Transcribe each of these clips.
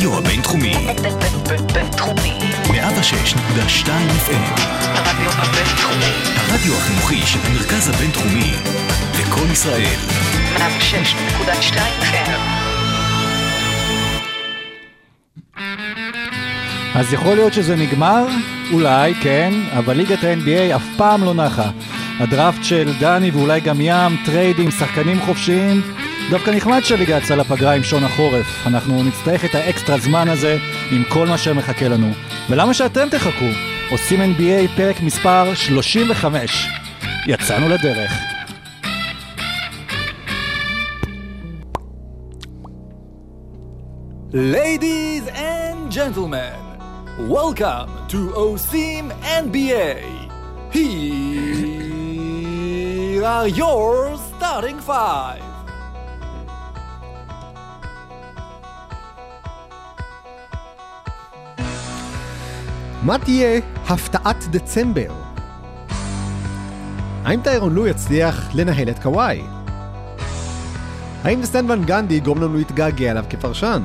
הרדיו הבינתחומי. בינתחומי. 106.2 FM. הרדיו הבינתחומי. הרדיו החינוכי של המרכז הבינתחומי. לקום ישראל. 106.2 FM. אז יכול להיות שזה נגמר? אולי, כן, אבל ליגת ה-NBA אף פעם לא נחה. הדראפט של דני ואולי גם ים, טריידים, שחקנים חופשיים, דווקא נחמד שהליגה יצאה לפגרה עם שעון החורף. אנחנו נצטרך את האקסטרה זמן הזה עם כל מה שמחכה לנו. ולמה שאתם תחכו? עושים NBA פרק מספר 35. יצאנו לדרך. Ladies and gentlemen, welcome to OSIM NBA. Here are your starting five. מה תהיה הפתעת דצמבר? האם טיירון לו יצליח לנהל את קוואי? האם סטן ון גנדי יגרום לנו להתגעגע אליו כפרשן?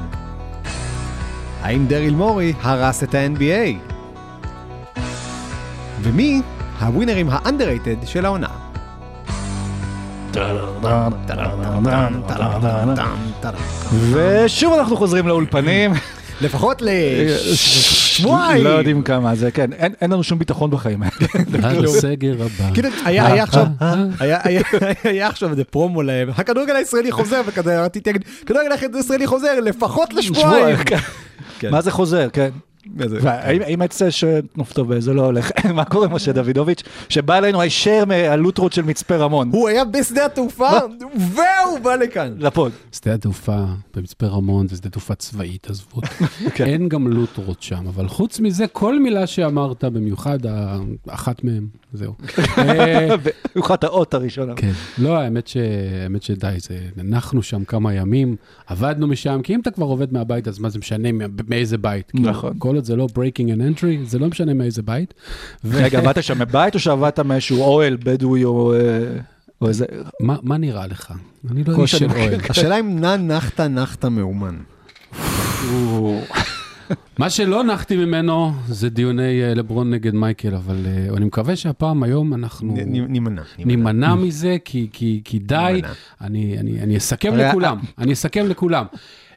האם דריל מורי הרס את ה-NBA? ומי הווינרים ה-underrated של העונה? ושוב אנחנו חוזרים לאולפנים. לפחות לשבועיים. לא יודעים כמה זה, כן, אין לנו שום ביטחון בחיים האלה. הסגר הבא. כאילו, היה היה עכשיו, היה- היה היה עכשיו איזה פרומו להם, הכדורגל הישראלי חוזר, וכזה רציתי להגיד, הכדורגל הישראלי חוזר לפחות לשבועיים. כן. כן. מה זה חוזר, כן. והאם האם יצא ש... נו, טוב, זה לא הולך. מה קורה משה דוידוביץ', שבא אלינו הישר מהלוטרות של מצפה רמון. הוא היה בשדה התעופה, והוא בא לכאן. לפוד. שדה התעופה במצפה רמון זה שדה תעופה צבאית, עזבו. כן. אין גם לוטרות שם, אבל חוץ מזה, כל מילה שאמרת, במיוחד אחת מהם, זהו. אה, במיוחד האות הראשונה. כן, לא, האמת, שדי, זה... אנחנו שם כמה ימים, עבדנו משם, כי אם אתה כבר עובד מהבית, אז מה זה משנה מאיזה בית? כאילו, נכון. כל עוד זה לא breaking and entry, זה לא משנה מאיזה בית. רגע, עבדת שם בבית או שעבדת מאיזשהו אוהל בדואי או אה, או איזה... מה מה נראה לך? אני לא איש של. אוהל. השאלה אם נע נחת נחת מאומן. מה שלא נחתי ממנו זה דיוני אה, לברון נגד מייקל, אבל אה, אני מקווה שהפעם, היום, אנחנו נימנע. נימנע מזה, כי- כי כי די. אני אני- אני אסכם לכולם, אני אסכם לכולם.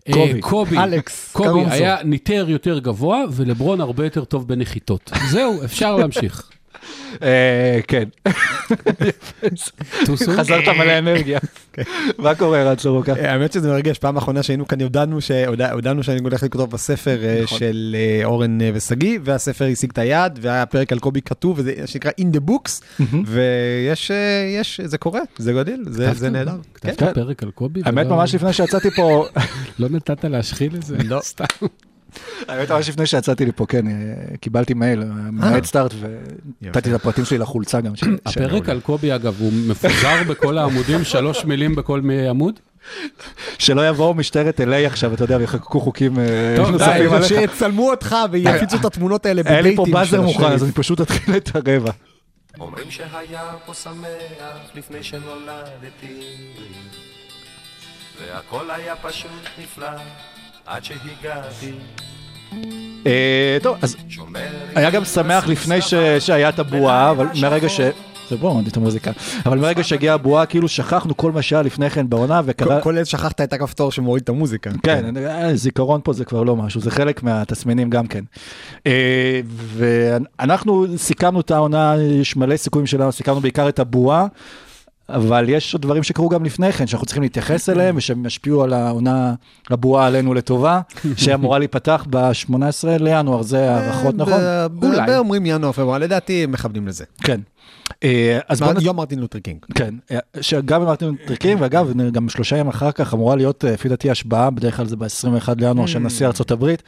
אה, קובי. קובי, אלכס קובי. היה ניטר יותר גבוה, ולברון הרבה יותר טוב בנחיתות. זהו, אפשר להמשיך. אה, כן. חזרת מלא אנרגיה. מה קורה רן סורוקה? אה, האמת שזה מרגש, פעם אחרונה שהיינו כאן הודענו שאני הולך לכתוב בספר אה, של אה, אורן אה, ושגיא, והספר השיג את היד, והיה פרק על קובי כתוב, וזה שנקרא in the books, ויש, אה, יש, זה קורה, זה גודל, זה זה נהדר. כן. כתבת פרק על קובי? האמת, ולא- ממש לפני שיצאתי פה, לא נתת להשחיל את זה? לא. סתם. האמת, ממש לפני שיצאתי לפה, כן, אה, קיבלתי מייל מההדסטארט ונתתי את הפרטים שלי לחולצה גם. הפרק על קובי, אגב, הוא מפוזר בכל העמודים, שלוש מילים בכל מי- עמוד? שלא יבואו משטרת LA עכשיו, אתה יודע, ויחקקו חוקים אה, טוב, די, נוספים עליך. שיצלמו אותך ויפיצו את התמונות האלה היה לי בדייטים פה באזר מוכן. אז אני פשוט אתחיל את הרבע. אומרים שהיה פה שמח לפני שנולדתי והכל היה פשוט נפלא עד שהגעתי אה, טוב, אז היה גם שמח לפני ש- שהיה את הבועה, אבל מרגע ש... זה בואו, נגיד את המוזיקה. אבל מרגע שהגיעה הבועה, כאילו שכחנו כל מה שהיה לפני כן בעונה, וקרה... כולל שכחת את הכפתור שמוריד את המוזיקה. כן, אה, זיכרון פה זה כבר לא משהו, זה חלק מהתסמינים גם כן. אה, ואנחנו סיכמנו את העונה, יש מלא סיכומים שלנו, סיכמנו בעיקר את הבועה, אבל יש עוד דברים שקרו גם לפני כן, שאנחנו צריכים להתייחס אליהם, ושהם ישפיעו על העונה, הבועה עלינו לטובה, שאמורה להיפתח ב-18 לינואר, זה הערכות, נכון? ב- ב- אולי. הרבה אומרים ינואר פברואר, לדעתי הם מכוונים לזה. כן. אה, אז בואו מה- יום מרטין לותר קינג. כן, שגם עם מרטין טריקים, ואגב, גם שלושה ימים אחר כך אמורה להיות, אה, לפי דעתי, השבעה, בדרך כלל זה ב-21 לינואר של נשיא ארצות הברית.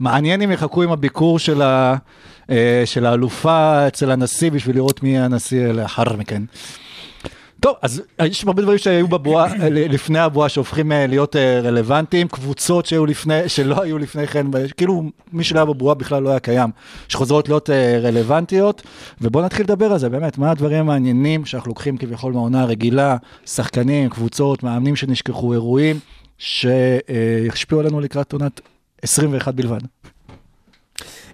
מעניין אם יחכו עם הביקור של, ה, אה, של האלופה אצל הנשיא בשביל לראות מי הנשיא לאחר מכן. טוב, אז יש הרבה דברים שהיו בבועה, לפני הבועה שהופכים אה, להיות אה, רלוונטיים, קבוצות שהיו לפני, שלא היו לפני כן, כאילו מי שלא היה בבועה בכלל לא היה קיים, שחוזרות להיות אה, רלוונטיות, ובואו נתחיל לדבר על זה, באמת, מה הדברים המעניינים שאנחנו לוקחים כביכול מהעונה הרגילה, שחקנים, קבוצות, מאמנים שנשכחו, אירועים, שהשפיעו עלינו לקראת עונת 21 בלבד.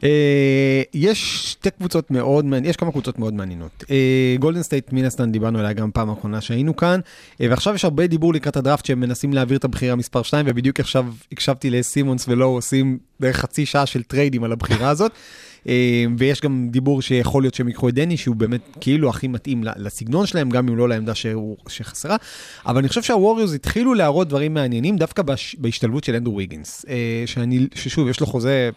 אה, יש שתי קבוצות מאוד מעניינות, יש כמה קבוצות מאוד מעניינות. גולדן סטייט מן הסתם דיברנו עליה גם פעם האחרונה שהיינו כאן, אה, ועכשיו יש הרבה דיבור לקראת הדראפט שהם מנסים להעביר את הבחירה מספר 2, ובדיוק עכשיו הקשבתי לסימונס ולואו עושים בערך חצי שעה של טריידים על הבחירה הזאת. אה, ויש גם דיבור שיכול להיות שהם ייקחו את דני, שהוא באמת כאילו הכי מתאים לסגנון שלהם, גם אם לא לעמדה שהוא, שחסרה. אבל אני חושב שהווריורס התחילו להראות דברים מעניינים דווקא בש, בהשתלבות של אנדרו ויגינס, אה, שאני, ששוב, יש לו חוזה,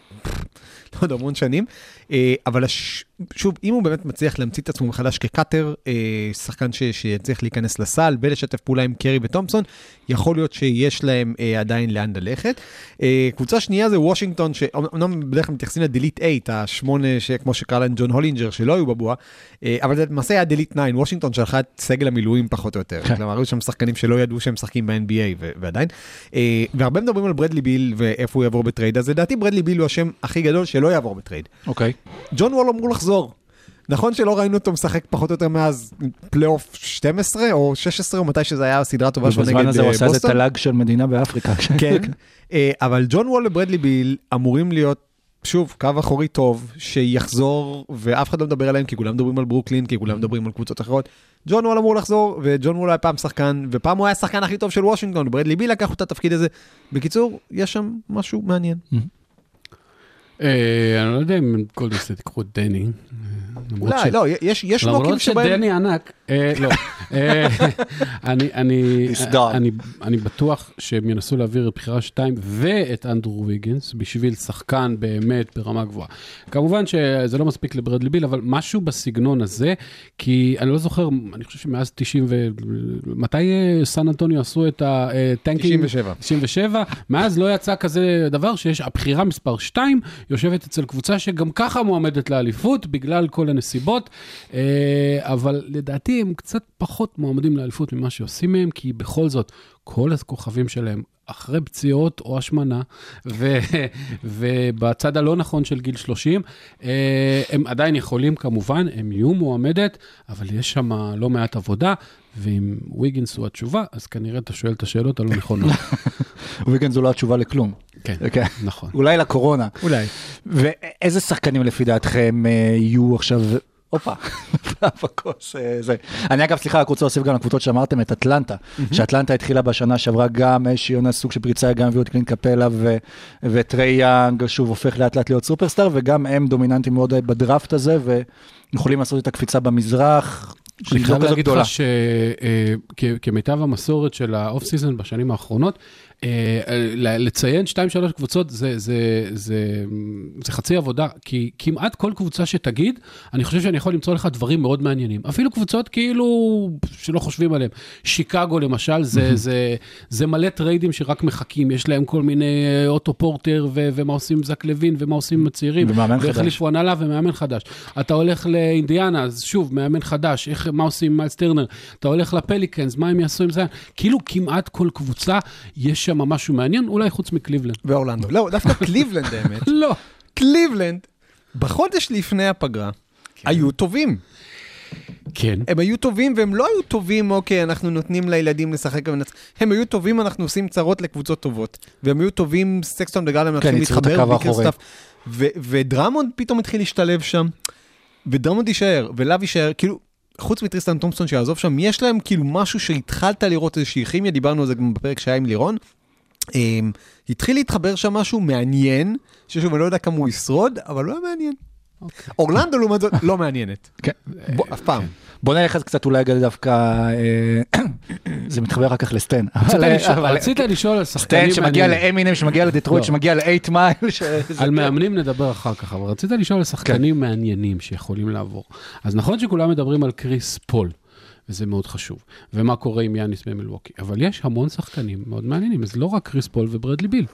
יודע, המון שנים, אה, אבל הש... שוב, אם הוא באמת מצליח להמציא את עצמו מחדש כ cutter, אה, שחקן ש... שיצליח להיכנס לסל ולשתף פעולה עם קרי ותומפסון, יכול להיות שיש להם אה, עדיין לאן ללכת. קבוצה שנייה זה וושינגטון, שאומנם בדרך כלל מתייחסים ל delete 8, השמונה, כמו שקרא להם ג'ון הולינג'ר, שלא היו בבועה, אבל זה למעשה היה delete 9, וושינגטון שלחה את סגל המילואים פחות או יותר. כן. כלומר, היו שם שחקנים שלא ידעו שהם משחקים ב-NBA ו- ועדיין. והרבה מדברים על ברדלי ביל ואיפה הוא יעבור בטרייד, אז לדעתי ברדלי ביל הוא השם הכי גדול שלא יעבור בטרייד. אוקיי. ג'ון וול אמור לחזור. נכון שלא ראינו אותו משחק פחות או יותר מאז פלייאוף 12 או 16 או מתי שזה היה הסדרה הטובה שלו נגד ובזמן הזה הוא אה, עשה איזה בוסטון. תל"ג של מדינה באפריקה. כן, אה, אבל ג'ון וול וברדלי ביל אמורים להיות, שוב, קו אחורי טוב, שיחזור, ואף אחד לא מדבר עליהם, כי כולם מדברים על ברוקלין, כי כולם מדברים על קבוצות אחרות. ג'ון וול אמור לחזור, וג'ון וול היה פעם שחקן, ופעם הוא היה השחקן הכי טוב של וושינגטון, ברדלי ביל לקח את התפקיד הזה. בקיצור, יש שם משהו מעניין. אה, אני לא יודע אם גולדן סטייט ייקחו את דני. אה, למרות אולי, לא, יש mock ים למרות שבהם... שדני ענק, אה, לא, אה, אני, אני, נסדר. אני, אני בטוח שהם ינסו להעביר את בחירה 2 ואת אנדרו ויגנס בשביל שחקן באמת ברמה גבוהה. כמובן שזה לא מספיק לברדלי ביל, אבל משהו בסגנון הזה, כי אני לא זוכר, אני חושב שמאז 90 ו... מתי אה, סן אנטוניו עשו את הטנקים? 97. 97, מאז לא יצא כזה דבר שיש, הבחירה מספר 2 יושבת אצל קבוצה שגם ככה מועמדת לאליפות בגלל כל הנסיבות, אה, אבל לדעתי הם קצת פחות מועמדים לאליפות ממה שעושים מהם, כי בכל זאת, כל הכוכבים שלהם אחרי פציעות או השמנה, ו, ובצד הלא נכון של גיל 30, אה, הם עדיין יכולים כמובן, הם יהיו מועמדת, אבל יש שם לא מעט עבודה, ואם ויגינס הוא התשובה, אז כנראה אתה שואל את השאלות הלא נכונות. ויגן זו לא התשובה לכלום. כן, כן. נכון. אולי לקורונה. אולי. ואיזה שחקנים לפי דעתכם אה, יהיו עכשיו, הופה, בכוס אה, זה. אני אגב, סליחה, רק רוצה להוסיף גם לקבוצות שאמרתם, את אטלנטה, שאטלנטה התחילה בשנה שעברה גם איזושהי עונה סוג של פריצה, גם הביאו את קלינט קפלה ו- וטרי יאנג, שוב הופך לאט לאט להיות סופרסטאר, וגם הם דומיננטיים מאוד בדראפט הזה, ויכולים לעשות את הקפיצה במזרח. אני חייב להגיד. לך שכמיטב המסורת של ה off season בשנים האחרונות, אה, לציין 2-3 קבוצות זה, זה, זה, זה חצי עבודה, כי כמעט כל קבוצה שתגיד, אני חושב שאני יכול למצוא לך דברים מאוד מעניינים. אפילו קבוצות כאילו שלא חושבים עליהן. שיקגו למשל, זה, זה, זה מלא טריידים שרק מחכים, יש להם כל מיני אה, אוטו פורטר, ו- ומה עושים עם זק לאבין, ומה עושים עם הצעירים. ומאמן חדש. והחליפו הנהלה ומאמן חדש. אתה הולך לאינדיאנה, אז שוב, מאמן חדש, איך, מה עושים עם מיילס טרנר? אתה הולך לפליקנס, מה הם יעשו עם זה? כאילו כמעט כל קבוצה, יש שם משהו מעניין, אולי חוץ מקליבלנד. ואורלנדו. לא, דווקא קליבלנד האמת. לא. קליבלנד, בחודש לפני הפגרה, היו טובים. כן. הם היו טובים והם לא היו טובים, אוקיי, אנחנו נותנים לילדים לשחק ונצ... הם היו טובים, אנחנו עושים צרות לקבוצות טובות. והם היו טובים, סקסטון וגרלנד מתחילים ייצרו את להתחבר, הקו ביקר האחורי. סטאף. ו- ודרמונד פתאום התחיל להשתלב שם, ודרמונד יישאר, ולאב יישאר, כאילו, חוץ מטריסטן תומפסון שיעזוב שם, יש להם כאילו משהו שהתחלת לראות איזושהי כימיה, דיברנו על זה גם בפרק שהיה עם לירון. אמ, התחיל להתחבר שם משהו מעניין, ששוב, אני לא יודע כמה הוא ישרוד, אבל לא היה מעניין. אורלנדו לעומת זאת לא מעניינת. כן. בוא, אף פעם. בוא נלך אז קצת אולי דווקא, אה, זה מתחבר אחר כך לסטן. רצית לשאול- על שחקנים סטן שמגיע. לאמינם, שמגיע לדטרויט, לא. שמגיע לאייט מייל. על מאמנים נדבר אחר כך, אבל רצית לשאול על שחקנים מעניינים שיכולים לעבור. אז נכון שכולם מדברים על קריס פול, וזה מאוד חשוב, ומה קורה עם יאניס במילווקי, אבל יש המון שחקנים מאוד מעניינים, אז לא רק קריס פול וברדלי ביל.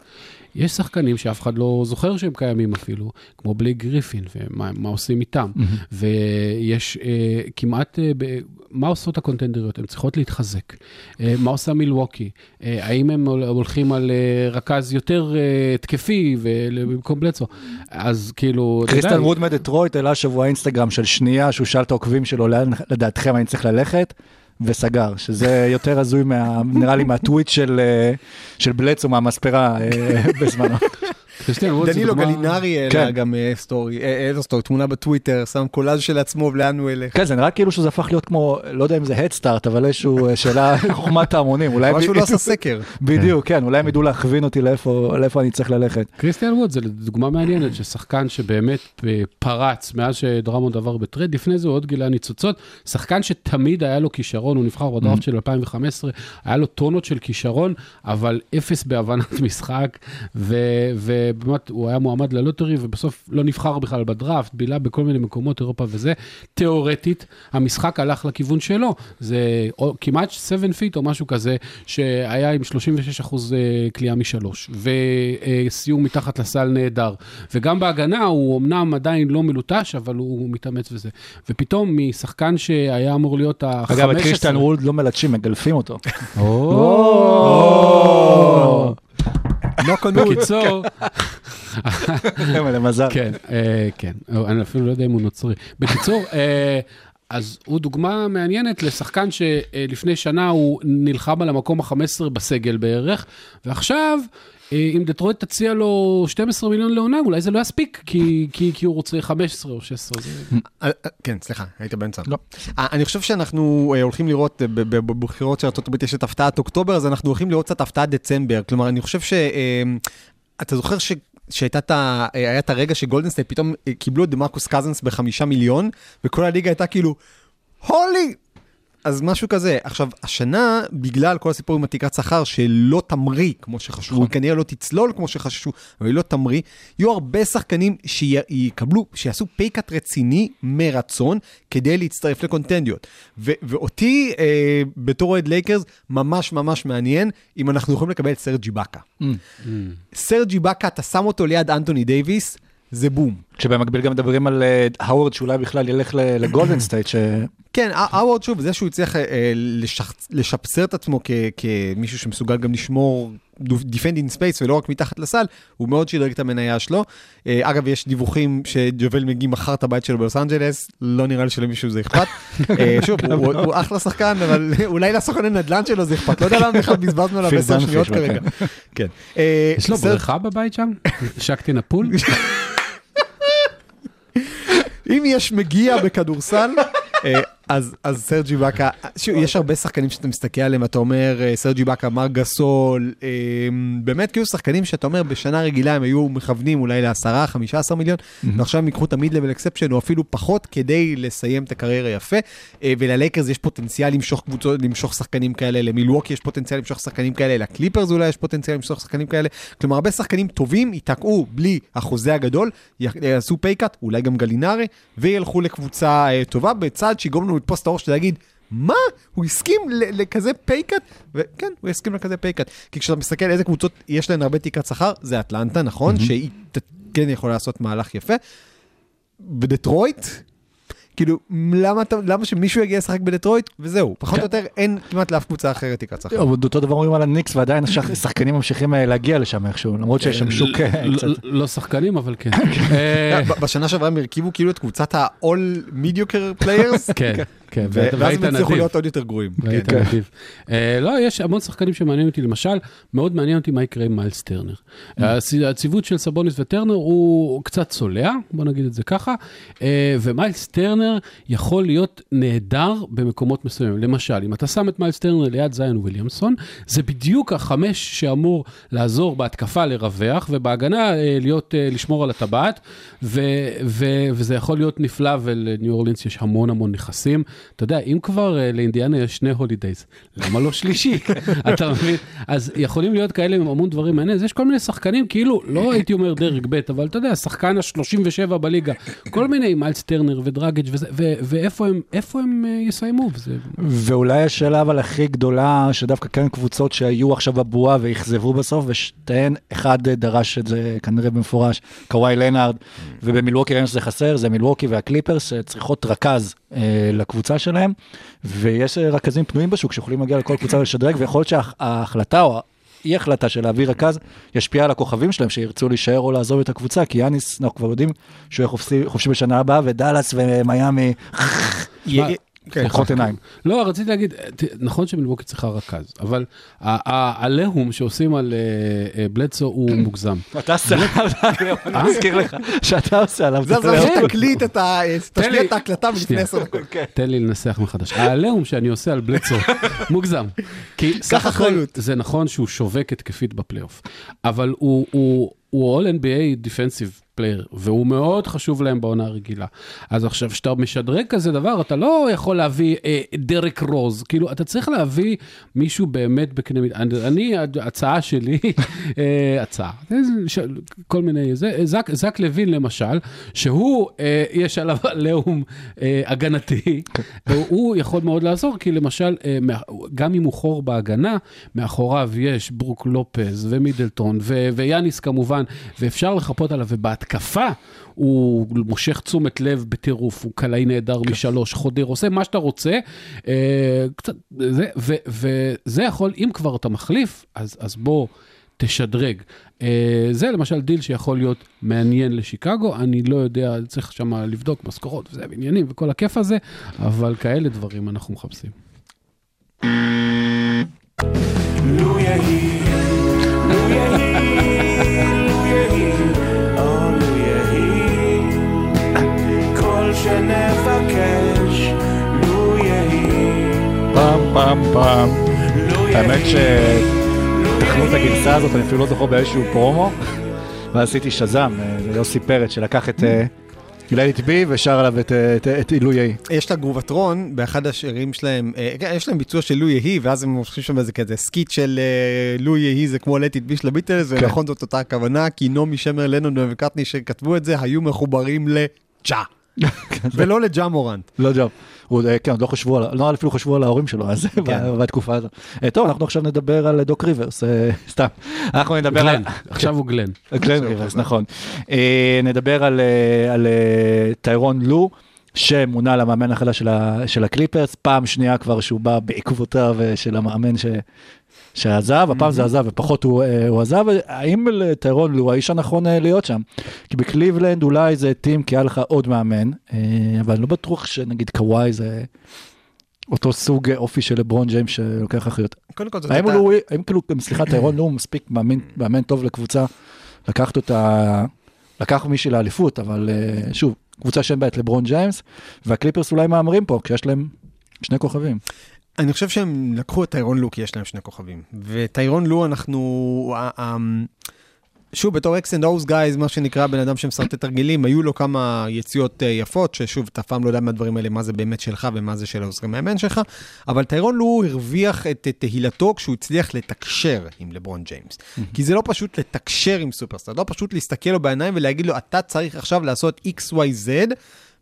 יש שחקנים שאף אחד לא זוכר שהם קיימים אפילו, כמו בלי גריפין, ומה מה עושים איתם. ויש אה, כמעט, אה, ב, מה עושות הקונטנדריות? הן צריכות להתחזק. אה, מה עושה מילווקי? אה, האם הם הול- הולכים על אה, רכז יותר אה, התקפי ול- במקום בלצו? אז כאילו, קריסטל ווד מדטרויט העלה שבוע אינסטגרם של שנייה, שהוא שאל את העוקבים שלו לאן לדעתכם אני צריך ללכת, וסגר, שזה יותר הזוי, נראה לי מהטוויט של, אה, בלץ או מהמספרה אה, בזמנו. זה דנילו גלינרי העלה כן. גם אה, story, אה, איזה story, תמונה בטוויטר, שם קולאז' של עצמו ולאן הוא ילך. כן, זה נראה כאילו שזה הפך להיות כמו, לא יודע אם זה הדסטארט, אבל איזשהו אה, שאלה, חוכמת ההמונים. אולי... שהוא לא עשה סקר. בדיוק, כן, אולי הם ידעו להכווין אותי לאיפה לאיפה אני צריך ללכת. קריסטיאן ווד זה דוגמה מעניינת, ששחקן שבאמת אה, פרץ מאז שדרמונד עבר בטרייד, לפני זה הוא עוד גילה ניצוצות, שחקן שתמיד היה לו כישרון, הוא נבחר בדראפט של 2015, היה לו טונות של כישרון, אבל אפס בהבנת משחק, ו- ובאמת הוא היה מועמד ל lottery, ובסוף לא נבחר בכלל בדראפט, בילה בכל מיני מקומות, אירופה וזה. תיאורטית, המשחק הלך לכיוון שלו, זה או- כמעט 7 feet או משהו כזה, שהיה עם 36 אחוז קליעה משלוש, וסיום מתחת לסל נהדר. וגם בהגנה הוא אמנם עדיין לא מלוטש, אבל הוא מתאמץ וזה. ופתאום משחקן שהיה אמור להיות ה-15... אגב, את קריסטיאן וולד לא מלטשים, מגלפים אותו. נוק און ווד. בקיצור, למזל. כן, אה, כן, אני אפילו לא יודע אם הוא נוצרי. בקיצור, אה, אז הוא דוגמה מעניינת לשחקן שלפני שנה הוא נלחם על המקום ה-15 בסגל בערך, ועכשיו, אה, אם דטרויט תציע לו 12 מיליון לעונה, אולי זה לא יספיק, כי, כי, כי הוא רוצה 15 או 16. זה... אה, אה, כן, סליחה, היית באמצע. לא. אה, אני חושב שאנחנו אה, הולכים לראות, אה, בבחירות של ארה"ב יש את הפתעת אוקטובר, אז אנחנו הולכים לראות קצת הפתעת דצמבר. כלומר, אני חושב ש... אה, אתה זוכר ש... שהייתה את ה- אה, היה את הרגע שגולדנסטייט פתאום אה, קיבלו את דמרקוס קזנס בחמישה מיליון, וכל הליגה הייתה כאילו, הולי! אז משהו כזה. עכשיו, השנה, בגלל כל הסיפור עם התקרת שכר, שלא תמריא כמו שחשבו, היא כנראה לא תצלול כמו שחששו, אבל היא לא תמריא, יהיו הרבה שחקנים שיקבלו, שיעשו pay cut רציני מרצון, כדי להצטרף לקונטנדריות. ו- ואותי, אה, בתור אוהד לייקרס, ממש ממש מעניין אם אנחנו יכולים לקבל את סרג'י באקה. סרג'י באקה, אתה שם אותו ליד אנטוני דייוויס, זה בום. כשבמקביל גם מדברים על אה, האוורד שאולי בכלל ילך לגולדן סטייט, ש... כן, האוורד שוב, זה שהוא הצליח אה. לשפצר את עצמו כ... כמישהו שמסוגל גם לשמור דיפנדינג ספייס ולא רק מתחת לסל, הוא מאוד שדרג את המניה שלו. אה, אגב, יש דיווחים שג'ובל מגי מכר את הבית שלו בלוס אנג'לס, לא נראה לי שלמישהו זה אכפת. אה, שוב, הוא, הוא אחלה שחקן, אבל אולי לסוכן הנדל"ן שלו זה אכפת. לא יודע למה בכלל בזבזנו עליו פיל 10 דנפיש, שניות. כרגע. כן. אה, יש לו בריכה בבית שם? שקטין הפול? אם יש מגיע בכדורסל, אז, אז סרג'י באקה, שוב, יש הרבה שחקנים שאתה מסתכל עליהם, אתה אומר, אה, סרג'י באקה, מרק גסול, אה, באמת כאילו שחקנים שאתה אומר, בשנה רגילה הם היו מכוונים אולי ל-10, 15 מיליון, ועכשיו הם ייקחו את ה mid-level exception, או אפילו פחות, כדי לסיים את הקריירה יפה. אה, וללייקרס יש פוטנציאל למשוך קבוצות, למשוך שחקנים כאלה, למילווקי יש פוטנציאל למשוך שחקנים כאלה, לקליפרס אולי יש פוטנציאל למשוך שחקנים כאלה. כלומר, הרבה שחקנים טובים ייתקעו בלי החוזה הגדול, יעשו pay cut, אולי גם גלינרי, וילכו לקבוצה אה, טובה, בצעד שיגרום לנו לתפוס את הראש ולהגיד, מה? הוא הסכים לכזה pay cut? וכן, הוא הסכים לכזה pay cut. כי כשאתה מסתכל איזה קבוצות יש להן הרבה תקרת שכר, זה אטלנטה, נכון? שהיא ת- כן יכולה לעשות מהלך יפה. בדטרויט, כאילו, למה, אתה- למה שמישהו יגיע לשחק בדטרויט? וזהו, פחות או יותר אין כמעט לאף קבוצה אחרת תקרת שכר. אבל אותו דבר אומרים על הניקס, ועדיין השח- השחקנים ממשיכים אה, להגיע לשם איכשהו, למרות שיש שם שוק אה, לא- קצת... לא שחקנים, אבל כן. אה, ב- בשנה שעברה הם הרכיבו כאילו את קבוצת ה-all mediocre players, כן, כן. ואז הם הצליחו נדיב. להיות עוד יותר גרועים. והיית כן. נדיב. אה, לא, יש המון שחקנים שמעניין אותי, למשל, מאוד מעניין אותי מה יקרה עם מיילס טרנר. הצ- הציוות של סבוניס וטרנר הוא קצת צולע, בוא נגיד את זה ככה, אה, ומיילס טרנר יכול להיות נהדר במקומות מסוימים. למשל, אם אתה שם את מיילס טרנר ליד זאיון וויליאמסון, זה בדיוק החמש שאמור לעזור בהתקפה לרווח, ובהגנה אה, להיות, לשמור על הטבעת, וזה יכול להיות נפלא, ולניו אורלינס יש המון המון נכסים. אתה יודע, אם כבר אה, לאינדיאנה יש שני הולידייז, למה לא שלישי? אתה מבין? אז יכולים להיות כאלה עם המון דברים מעניינים. אז יש כל מיני שחקנים, כאילו, לא הייתי אומר דרג ב', אבל אתה יודע, שחקן ה-37 בליגה, כל מיני, מיילס טרנר ודרגג' וזה, ו- ואיפה הם, הם אה, יסיימו? וזה... ואולי השאלה אבל הכי גדולה, שדווקא כן קבוצות שהיו עכשיו בבועה ואכזבו בסוף, ושתיהן, אחד דרש את זה כנראה במפורש, קוואי לנארד, ובמילווקי ראינו שזה חסר, זה מילווקי והקליפרס שצריכות רכז אה, לקבוצה שלהם, ויש אה, רכזים פנויים בשוק שיכולים להגיע לכל קבוצה ולשדרג, ויכול להיות שההחלטה או אי החלטה של להביא רכז ישפיע על הכוכבים שלהם שירצו להישאר או לעזוב את הקבוצה, כי יאניס, אנחנו כבר יודעים שהוא יהיה חופשי, בשנה הבאה, ודאלאס ומיאמי, פחות עיניים. לא, רציתי להגיד, נכון שמילווקי צריכה רכז, אבל העליהום שעושים על אה, אה, בלדסו הוא מוגזם. אתה עושה עליו, אני מזכיר לך, שאתה עושה עליו. זה הזמן כן. שתקליט את ה... תשמיע לי- את ההקלטה מלפני. עשר דקות. תן לי לנסח מחדש. העליהום שאני עושה על בלדסו מוגזם. כי סך הכל. זה נכון שהוא שווק התקפית בפלייאוף, אבל הוא- הוא הוא All NBA Defensive player, והוא מאוד חשוב להם בעונה הרגילה. אז עכשיו, כשאתה משדרג כזה דבר, אתה לא יכול להביא אה, דרק רוז, כאילו, אתה צריך להביא מישהו באמת בקנה מידה. אני, אני, הצעה שלי, אה, הצעה, ש- כל מיני, זה, זק, זק לוין למשל, שהוא, אה, יש עליו עליהום אה, הגנתי, הוא, הוא יכול מאוד לעזור, כי למשל, אה, גם אם הוא חור בהגנה, מאחוריו יש ברוק לופז ומידלטון ויאניס כמובן, ואפשר לחפות עליו, ובהתקפה הוא מושך תשומת לב בטירוף, הוא קלעי נהדר משלוש, חודר, עושה מה שאתה רוצה, אה, קצת, זה, ו- וזה יכול, אם כבר אתה מחליף, אז, אז בוא. תשדרג. אה, זה למשל דיל שיכול להיות מעניין לשיקגו, אני לא יודע, צריך שם לבדוק משכורות וזה, ועניינים וכל הכיף הזה, אבל כאלה דברים אנחנו מחפשים. לו יהי, פעם, פעם, האמת שתכנו את הגרסה הזאת, אני אפילו לא זוכר באיזשהו פרומו, ועשיתי שזם, אה, יוסי פרץ שלקח את גלית בי ושר עליו את, אה, את, את עילוי יהי. יש לה גרובטרון באחד השירים שלהם, אה, כן, יש להם ביצוע של לו יהי, ואז הם מושכים שם איזה כזה סקיט של אה, לו יהי זה כמו it be של הביטלס, כן. ונכון זאת אותה הכוונה, כי נעמי שמר, לנון ומקרטני שכתבו את זה, היו מחוברים לג'ה, ולא לג'ה מורנט. לא ג'וב. הוא, אה, כן, עוד לא חשבו על, לא אפילו חשבו על ההורים שלו, אז כן. בתקופה הזאת. אה, טוב, אנחנו עכשיו נדבר על דוק ריברס, אה, סתם. אנחנו נדבר על... עכשיו הוא גלן. גלן ריברס, נכון. אה, נדבר על, אה, על אה, טיירון לו, שמונה למאמן החדש של, ה- של הקליפרס, פעם שנייה כבר שהוא בא בעקבותיו אה, של המאמן ש... שעזב, הפעם זה עזב ופחות הוא, אה, הוא עזב, האם טיירון לו האיש הנכון אה, להיות שם? כי בקליבלנד אולי זה התאים כי היה לך עוד מאמן, אה, אבל אני לא בטוח שנגיד קוואי זה אותו סוג אופי של לברון ג'יימס שלוקח אחריות. קודם כל זאת הייתה... הוא, האם כאילו, סליחה, טיירון לו מספיק מאמן, מאמן טוב לקבוצה, לקחת אותה, לקח מישהי לאליפות, אבל שוב, קבוצה שאין בה את לברון ג'יימס, והקליפרס אולי מהמרים פה, כי יש להם שני כוכבים. אני חושב שהם לקחו את טיירון לו כי יש להם שני כוכבים. וטיירון לו אנחנו... ה- שוב, בתור X and O's guys, מה שנקרא בן אדם שמסרטט תרגילים, היו לו כמה יציאות אה, יפות, ששוב, אתה אף פעם לא יודע מהדברים האלה, מה זה באמת שלך ומה זה של העוזרי מאמן שלך, אבל טיירון לו הרוויח את תהילתו כשהוא הצליח לתקשר עם לברון ג'יימס. כי זה לא פשוט לתקשר עם סופרסטאר, לא פשוט להסתכל לו בעיניים ולהגיד לו, אתה צריך עכשיו לעשות XYZ,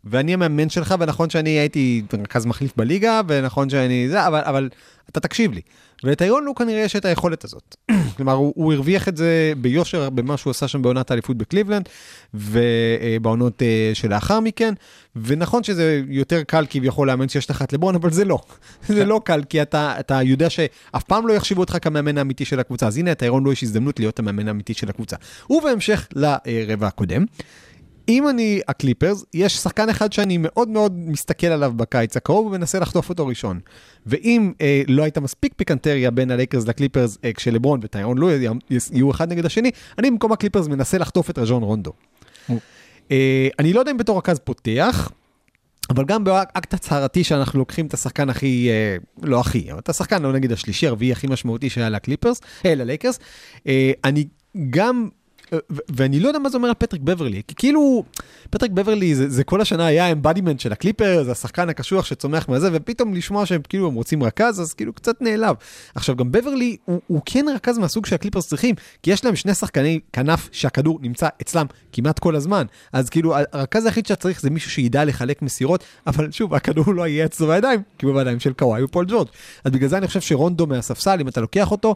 ואני המאמן שלך, ונכון שאני הייתי רכז מחליף בליגה, ונכון שאני זה, אבל, אבל אתה תקשיב לי. ולטיירון לו כנראה יש את היכולת הזאת. כלומר, הוא, הוא הרוויח את זה ביושר במה שהוא עשה שם בעונת האליפות בקליבלנד, ובעונות אה, שלאחר מכן, ונכון שזה יותר קל כביכול לאמן שיש לך את לברון, אבל זה לא. זה לא קל, כי אתה, אתה יודע שאף פעם לא יחשיבו אותך כמאמן האמיתי של הקבוצה. אז הנה, טיירון לו יש הזדמנות להיות המאמן האמיתי של הקבוצה. ובהמשך לרבע הקודם, אם אני הקליפרס, יש שחקן אחד שאני מאוד מאוד מסתכל עליו בקיץ הקרוב ומנסה לחטוף אותו ראשון. ואם אה, לא הייתה מספיק פיקנטריה בין הלייקרס לקליפרס אה, כשלברון וטיירון לו יהיו אחד נגד השני, אני במקום הקליפרס מנסה לחטוף את רג'ון רונדו. אה, אני לא יודע אם בתור רכז פותח, אבל גם באקט הצהרתי שאנחנו לוקחים את השחקן הכי, אה, לא הכי, אבל את השחקן, לא נגיד השלישי, הרביעי הכי משמעותי שהיה לקליפרס, אה, ללייקרס, אה, אני גם... ואני לא יודע מה זה אומר על פטריק בברלי, כי כאילו, פטריק בברלי זה, זה כל השנה היה ה embodiment של הקליפר, זה השחקן הקשוח שצומח מהזה, ופתאום לשמוע שהם כאילו הם רוצים רכז, אז כאילו קצת נעלב. עכשיו גם בברלי הוא, הוא כן רכז מהסוג שהקליפרס צריכים, כי יש להם שני שחקני כנף שהכדור נמצא אצלם כמעט כל הזמן, אז כאילו הרכז היחיד שאתה צריך זה מישהו שידע לחלק מסירות, אבל שוב, הכדור לא יהיה אצלו בידיים, כי הוא בידיים של קוואי ופול ג'ורג'. אז בגלל זה אני חושב שרונדו מהספסל, אם אתה לוקח אותו,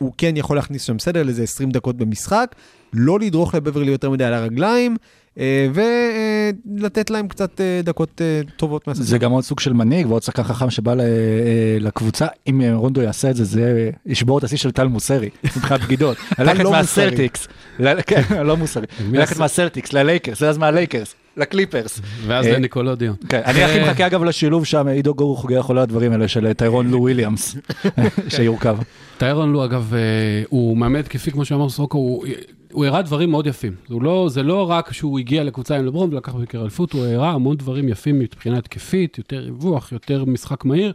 הוא כן יכול להכניס שם סדר לאיזה 20 דקות במשחק, לא לדרוך לבברלי יותר מדי על הרגליים, אה, ולתת להם קצת אה, דקות אה, טובות מהספסל. זה גם עוד סוג של מנהיג ועוד שחקן חכם שבא ל- אה, לקבוצה, אם אה, רונדו יעשה את זה, זה ישבור את השיא של טל מוסרי, מבחינת בגידות. ללכת לא מהסלטיקס, כן, לא מוסרי, ללכת מהסלטיקס ללייקרס, זה אז מהלייקרס, לקליפרס. ואז אה, לניקולודיון. כן, אני הכי מחכה אגב לשילוב שם, עידו גור חוגג כל הדברים האלה של טיירון לו וויליאמס, שיורכב. טיירון לו, אגב, אה, הוא מאמן התקפי, כמו שאמר סורוקו, הוא... הראה דברים מאוד יפים. הוא לא, זה לא רק שהוא הגיע לקבוצה עם לברון ולקח בקר אליפות, הוא הראה המון דברים יפים מבחינה התקפית, יותר ריווח, יותר משחק מהיר.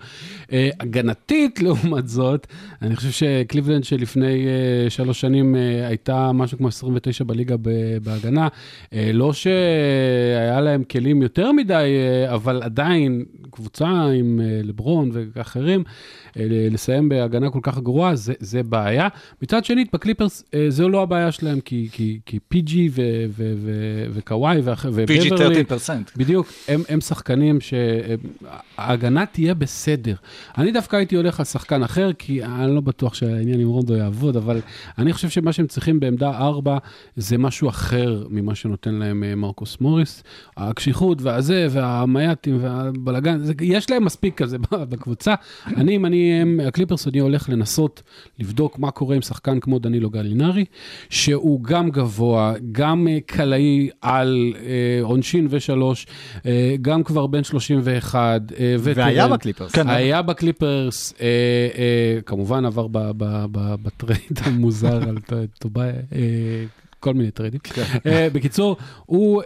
אה, הגנתית, לעומת זאת, אני חושב שקליבלנד שלפני אה, שלוש שנים אה, הייתה משהו כמו 29 בליגה בהגנה. אה, לא שהיה להם כלים יותר מדי, אה, אבל עדיין, קבוצה עם אה, לברון ואחרים, לסיים בהגנה כל כך גרועה, זה, זה בעיה. מצד שני, בקליפרס, אה, זו לא הבעיה שלהם, כי, כי, כי פיג'י וקוואי ובברלי, 13%. בדיוק, הם, הם שחקנים שההגנה תהיה בסדר. אני דווקא הייתי הולך על שחקן אחר, כי אני לא בטוח שהעניין עם רונדו יעבוד, אבל אני חושב שמה שהם צריכים בעמדה 4 זה משהו אחר ממה שנותן להם אה, מרקוס מוריס. הקשיחות והזה, והמייטים והבלאגן, זה- יש להם מספיק כזה בקבוצה. אני, אם אני הם, הקליפרס, אני הולך לנסות לבדוק מה קורה עם שחקן כמו דנילו גלינרי, שהוא גם גבוה, גם אה, קלעי על אה, עונשין ושלוש, אה, גם כבר בן 31, אה, וטרן. והיה בקליפרס. כן. היה בקליפרס, אה, אה, כמובן עבר בטרייד המוזר על טובאי, אה, כל מיני טריידים. אה, בקיצור, הוא...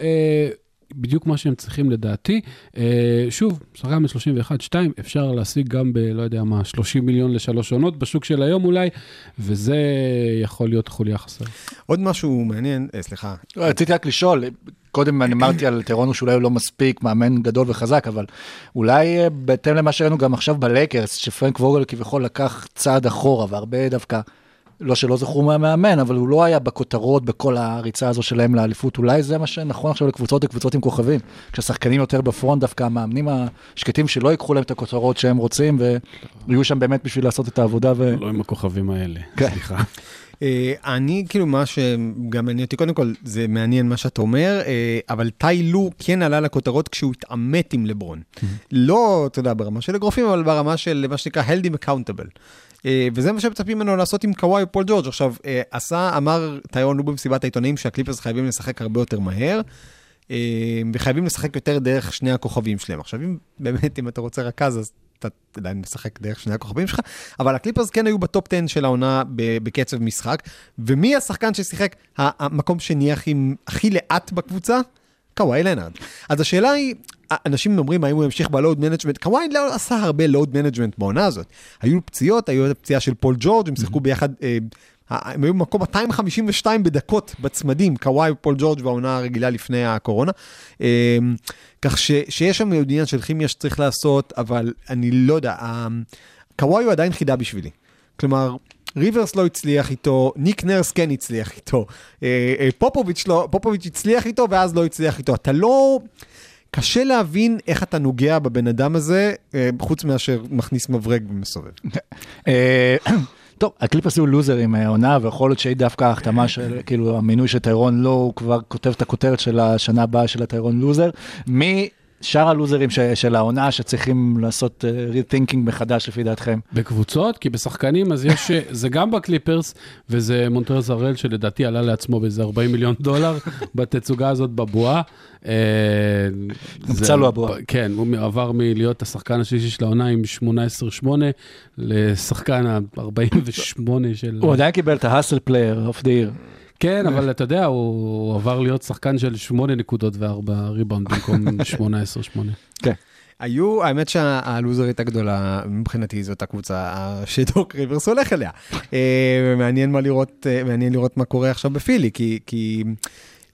בדיוק מה שהם צריכים לדעתי. אה, שוב, שחקן מ-31-2, אפשר להשיג גם ב, לא יודע מה, 30 מיליון לשלוש עונות בשוק של היום אולי, וזה יכול להיות חוליה חסרה. עוד משהו מעניין, אה, סליחה, רציתי רק לשאול, קודם אני אמרתי על טרונו שאולי הוא לא מספיק מאמן גדול וחזק, אבל אולי אה, בהתאם למה שראינו גם עכשיו בלייקרס, שפרנק ווגל כביכול לקח צעד אחורה, והרבה דווקא, לא שלא זכרו מהמאמן, אבל הוא לא היה בכותרות בכל הריצה הזו שלהם לאליפות, אולי זה מה שנכון עכשיו לקבוצות לקבוצות עם כוכבים. כשהשחקנים יותר בפרונט, דווקא המאמנים השקטים שלא ייקחו להם את הכותרות שהם רוצים, ויהיו שם באמת בשביל לעשות את העבודה. ו... לא עם הכוכבים האלה, כן. סליחה. אה, אני, כאילו, מה שגם מעניין אותי, קודם כל, זה מעניין מה שאתה אומר, אה, אבל טאי לו כן עלה לכותרות כשהוא התעמת עם לברון. לא, אתה יודע, ברמה של אגרופים, אבל ברמה של מה שנקרא held him accountable. אה, וזה מה שמצפים ממנו לעשות עם קוואי ופול ג'ורג'. עכשיו, אה, עשה, אמר טיירון לו במסיבת העיתונאים שהקליפרס חייבים לשחק הרבה יותר מהר. אה, וחייבים לשחק יותר דרך שני הכוכבים שלהם. עכשיו, אם באמת, אם אתה רוצה רכז, אז אתה עדיין משחק דרך שני הכוכבים שלך, אבל הקליפרס כן היו בטופ 10 של העונה בקצב משחק, ומי השחקן ששיחק המקום שנהיה הכי, הכי לאט בקבוצה? קוואי לנארד. אז השאלה היא, אנשים אומרים האם הוא ימשיך ב load management, קוואי לא עשה הרבה load management בעונה הזאת. היו פציעות, היו פציעה של פול ג'ורג', הם שיחקו ביחד, אה, הם היו במקום 252 בדקות בצמדים, קוואי ופול ג'ורג' בעונה הרגילה לפני הקורונה. אה, כך ש, שיש שם עניין של כימיה שצריך לעשות, אבל אני לא יודע, קוואי הוא עדיין חידה בשבילי. כלומר, ריברס לא הצליח איתו, ניק נרס כן הצליח איתו, אה, אה, פופוביץ', לא, פופוביץ' הצליח איתו ואז לא הצליח איתו. אתה לא... קשה להבין איך אתה נוגע בבן אדם הזה, אה, חוץ מאשר מכניס מברג ומסובב. טוב, הקליפרס היו לוזרים העונה, ויכול להיות שהיא דווקא ההחתמה של, כאילו, המינוי של טיירון לו, הוא כבר כותב את הכותרת של השנה הבאה של הטיירון לוזר. מי שאר הלוזרים ש- של העונה שצריכים לעשות rethinking מחדש לפי דעתכם? בקבוצות, כי בשחקנים אז יש, זה גם בקליפרס, וזה מונטרז הראל שלדעתי עלה לעצמו באיזה 40 מיליון דולר בתצוגה הזאת בבועה. אה, הומצא זה- לו הבועה. כן, הוא עבר מלהיות השחקן השלישי של העונה עם 18-8 לשחקן ה-48 של... הוא עדיין קיבל את ה hustle player of the year. כן, אבל אתה יודע, הוא עבר להיות שחקן של 8 נקודות ו-4 ריבאונד במקום 18-8. היו, האמת שהלוזרית הגדולה מבחינתי זאת הקבוצה שדוק ריברס הולך אליה. אה, מעניין מה לראות, אה, מעניין לראות מה קורה עכשיו בפילי, כי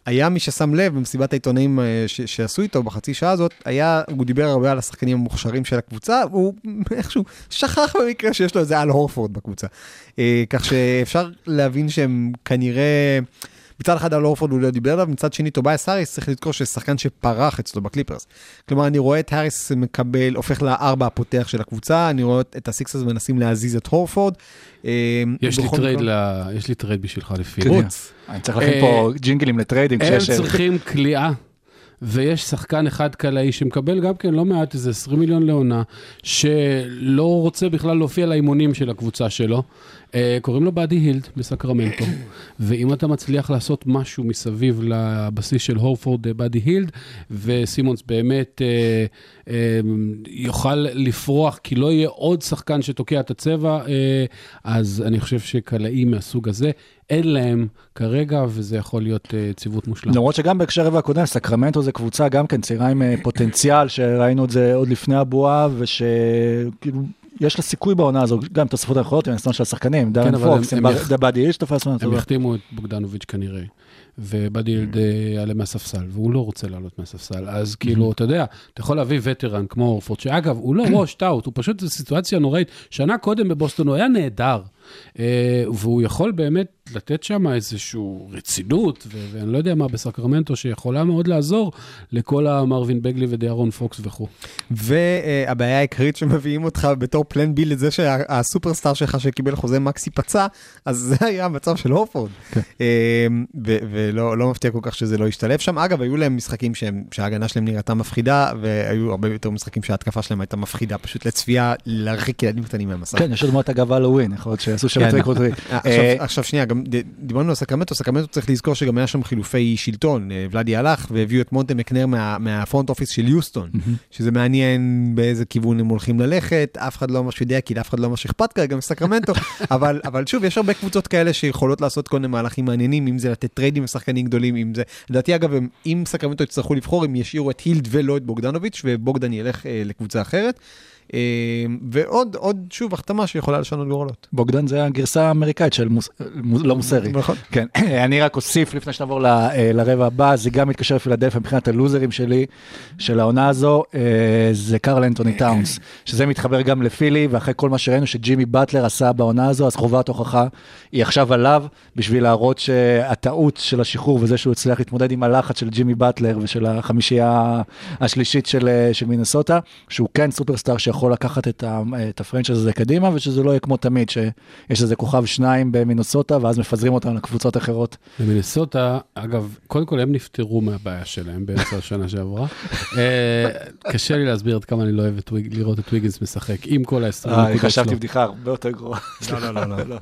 היה מי ששם לב במסיבת העיתונאים אה, ש, שעשו איתו בחצי שעה הזאת, היה, הוא דיבר הרבה על השחקנים המוכשרים של הקבוצה, והוא איכשהו שכח במקרה שיש לו איזה אל הורפורד בקבוצה. אה, כך שאפשר להבין שהם כנראה... מצד אחד על הורפורד הוא לא דיבר עליו, מצד שני טובייאס האריס צריך לזכור שזה שחקן שפרח אצלו בקליפרס. כלומר, אני רואה את האריס מקבל, הופך לארבע הפותח של הקבוצה, אני רואה את הסיקסרס מנסים להזיז את הורפורד. אה, יש לי טרייד ל- יש לי טרייד בשבילך לפילי. קדימה. אני צריך להכין אה, פה ג'ינגלים לטריידינג הם. צריכים קליעה. ויש שחקן אחד קלעי שמקבל גם כן לא מעט, איזה 20 מיליון לעונה, שלא רוצה בכלל להופיע לאימונים של הקבוצה שלו. אה, קוראים לו באדי הילד בסקרמנטו, ואם אתה מצליח לעשות משהו מסביב לבסיס של הורפורד אה, באדי הילד, וסימונס באמת אה, אה, יוכל לפרוח, כי לא יהיה עוד שחקן שתוקע את הצבע, אה, אז אני חושב שקלעים מהסוג הזה, אין להם כרגע, וזה יכול להיות אה, ציוות מושלם. למרות שגם בהקשר הרבע הקודם, סקרמנטו זה קבוצה גם כן צעירה עם אה, פוטנציאל, שראינו את זה עוד לפני הבועה, ושכאילו... יש לה סיכוי בעונה הזו, גם תוספות היכולות עם הסטון של השחקנים, דארן אבל פוקס, באדי איש תפס לנו, הם יחתימו את בוגדנוביץ' כנראה, ובאדי ילד אה, יעלה מהספסל, והוא לא רוצה לעלות מהספסל. אז כאילו, אתה יודע, אתה יכול להביא וטרן כמו אורפורד, שאגב, הוא לא ראש טאוט, הוא פשוט, זו סיטואציה נוראית. שנה קודם בבוסטון הוא היה נהדר, והוא יכול באמת לתת שם איזושהי רצינות, ו- ואני לא יודע מה בסקרמנטו, שיכולה מאוד לעזור לכל המרווין בגלי ודיארון פוקס וכו'. והבעיה העיקרית שמביאים אותך בתור פלן בי לזה שהסופרסטאר שלך שקיבל חוזה מקסי פצע, אז זה היה המצב של הורפורד. אה, ו- ולא לא מפתיע כל כך שזה לא ישתלב שם. אגב, היו להם משחקים שהם- שההגנה שלהם נראתה מפחידה, והיו הרבה יותר משחקים שההתקפה שלהם הייתה מפחידה, פשוט לצפייה, להרחיק ילדים קטנים מהמסך. כן, יש עוד מעט אגב האלווין, יכול להיות שיעשו שם. אה, אה, עכשיו- שנייה, גם דיברנו על סקרמנטו, סקרמנטו צריך לזכור שגם היה שם חילופי שלטון, אה, ולאדה הלך והביאו את מונטה מקנייר מה- מה front office של יוסטון, שזה מעניין באיזה כיוון הם הולכים ללכת, אף אחד לא ממש יודע, כי לאף אחד לא ממש אכפת כרגע מסקרמנטו, אבל שוב, יש הרבה קבוצות כאלה שיכולות לעשות כל מיני מהלכים מעניינים, אם זה לתת טריידים לשחקנים גדולים, אם זה, לדעתי אגב, אם סקרמנטו יצטרכו לבחור, הם ישאירו את הילד ולא את בוגדנוביץ', ובוגדן ילך אה, לקבוצה אחרת. אה, ועוד, עוד, שוב, החתמה שיכולה לשנות גורלות. בוגדן זה הגרסה האמריקאית של מוס- מוס- לא מוסרי. נכון. כן, אני רק אוסיף לפני שנעבור ל- אה, לרבע הבא, זה גם מתקשר לפילדלפיה מבחינת הלוזרים שלי, של העונה הזו, אה, זה קרל אנטוני טאונס, שזה מתחבר גם לפילי, ואחרי כל מה שראינו שג'ימי באטלר עשה בעונה הזו, אז חובת הוכחה היא עכשיו עליו, בשביל להראות שהטעות של השחרור וזה שהוא הצליח להתמודד עם הלחץ של ג'ימי באטלר ושל החמישייה השלישית של, אה, של מינסוטה, שהוא כן סופרסטאר שיכול לקחת את, ה- את הפרנצ'ייז הזה קדימה, ושזה לא יהיה כמו תמיד, שיש איזה כוכב שניים במינסוטה, ואז מפזרים אותם לקבוצות אחרות. במינסוטה, אגב, קודם כל הם נפטרו מהבעיה שלהם באמצע השנה שעברה. אה, קשה לי להסביר עד כמה אני לא אוהב את לראות את ויגנס משחק עם כל ה-20 אה, אני נקודות חשבתי שלו. בדיחה הרבה יותר גרועה. לא, לא, לא,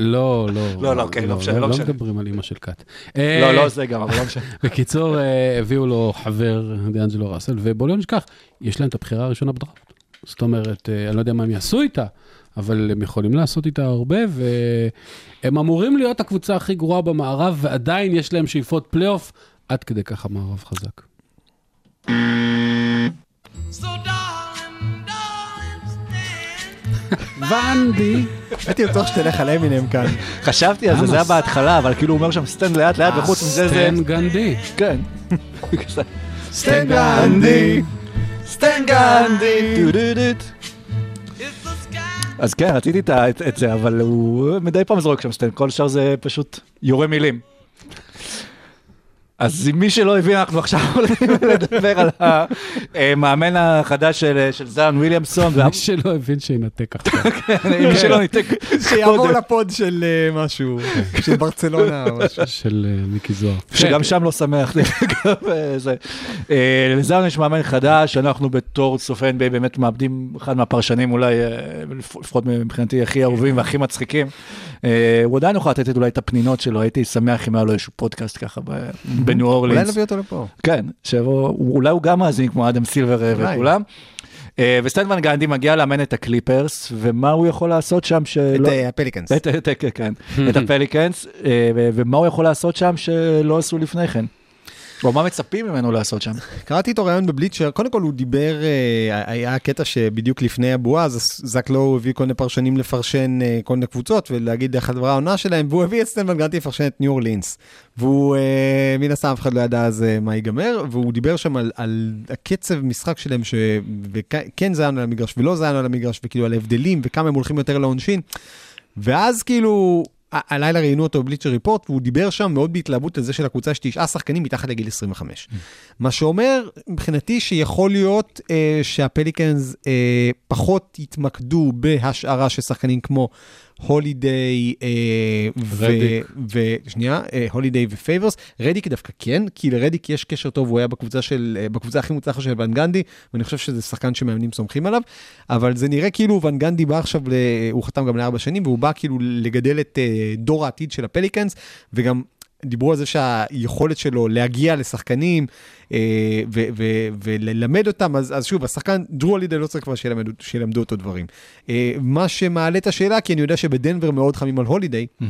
לא. אה, לא, לא. לא, לא, אוקיי, לא משנה, לא משנה. מדברים על אימא של קאט. לא, אה, לא זה גם, אבל לא משנה. בקיצור, אה, הביאו לו חבר, דיאנג'לו ראסל, ובוא לא נשכח, יש להם את הבחירה הראשונה בדראפט. זאת אומרת, אה, אני לא יודע מה הם יעשו איתה, אבל הם יכולים לעשות איתה הרבה, והם אמורים להיות הקבוצה הכי גרועה במערב, ועדיין יש להם שאיפות פלייאוף, עד כדי ככה מערב חזק. ואנדי, הייתי בטוח שתלך על אמינם כאן. חשבתי על זה, זה היה בהתחלה, אבל כאילו הוא אומר שם סטן לאט לאט, וחוץ מזה זה... סטן גנדי. כן. סטן גנדי. סטן גנדי. אז כן, רציתי את זה, אבל הוא מדי פעם זורק שם סטן, כל השאר זה פשוט יורה מילים. אז מי שלא הבין, אנחנו עכשיו הולכים לדבר על המאמן החדש של של זאן וויליאמסון, מי שלא הבין שינתק עכשיו. מי שלא ניתק שיעבור. לפוד של אה, משהו, של ברצלונה או משהו. של אה, מיקי זוהר. שגם שם לא שמח, אה. אה, לזאון יש מאמן חדש, אנחנו בתור צופי NBA באמת מאבדים אחד מהפרשנים אולי, אה, לפ- לפחות מבחינתי, הכי אהובים והכי מצחיקים. אה, הוא עדיין יכול לתת את אולי את הפנינות שלו, הייתי שמח אם היה לו איזשהו פודקאסט ככה ב- בניו אולי אורלינס. נביא אותו לפה. כן, שיבוא, אולי הוא גם מאזין כמו אדם סילבר אה, אולי. וכולם. אה, וסטן ון גנדי מגיע לאמן את הקליפרס, ומה הוא יכול לעשות שם שלא... אה, הפליקנס. את, את, את, כן, את הפליקנס, ומה הוא יכול לעשות שם שלא עשו לפני כן? או מה מצפים ממנו לעשות שם? קראתי איתו ראיון בבליצ'ר, קודם כל הוא דיבר, אה, היה קטע שבדיוק לפני הבועה, אז זק לואו הביא כל מיני פרשנים לפרשן אה, כל מיני קבוצות ולהגיד איך עברה העונה שלהם, והוא הביא את סטן ון גנדי לפרשן את ניו אורלינס. והוא, אה, מן הסתם אף אחד לא ידע אז מה ייגמר, והוא דיבר שם על, על הקצב משחק שלהם, שכן זה היה על המגרש ולא זה היה על המגרש, וכאילו על ההבדלים וכמה הם הולכים יותר לעונשין. ואז כאילו, הלילה ראיינו אותו בבליצ'ר ריפורט, והוא דיבר שם מאוד בהתלהבות על זה של הקבוצה יש תשעה שחקנים מתחת לגיל 25. מה שאומר, מבחינתי, שיכול להיות אה, שהפליקנס אה, פחות יתמקדו בהשארה של שחקנים כמו הולידיי, רדיק. ושנייה, הולידיי ופייברס. רדיק דווקא כן, כי לרדיק יש קשר טוב, הוא היה בקבוצה של, אה, בקבוצה הכי מוצלחת של ון גנדי, ואני חושב שזה שחקן שמאמנים סומכים עליו, אבל זה נראה כאילו ון גנדי בא עכשיו, ל- הוא חתם גם לארבע שנים, והוא בא כאילו לגדל את אה, דור העתיד של הפליקאנס, וגם דיברו על זה שהיכולת שלו להגיע לשחקנים אה, וללמד אותם, אז, אז שוב, השחקן, דרו הלידה לא צריך כבר שילמד, שילמדו אותו דברים. אה, מה שמעלה את השאלה, כי אני יודע שבדנבר מאוד חמים על הולידיי, אה,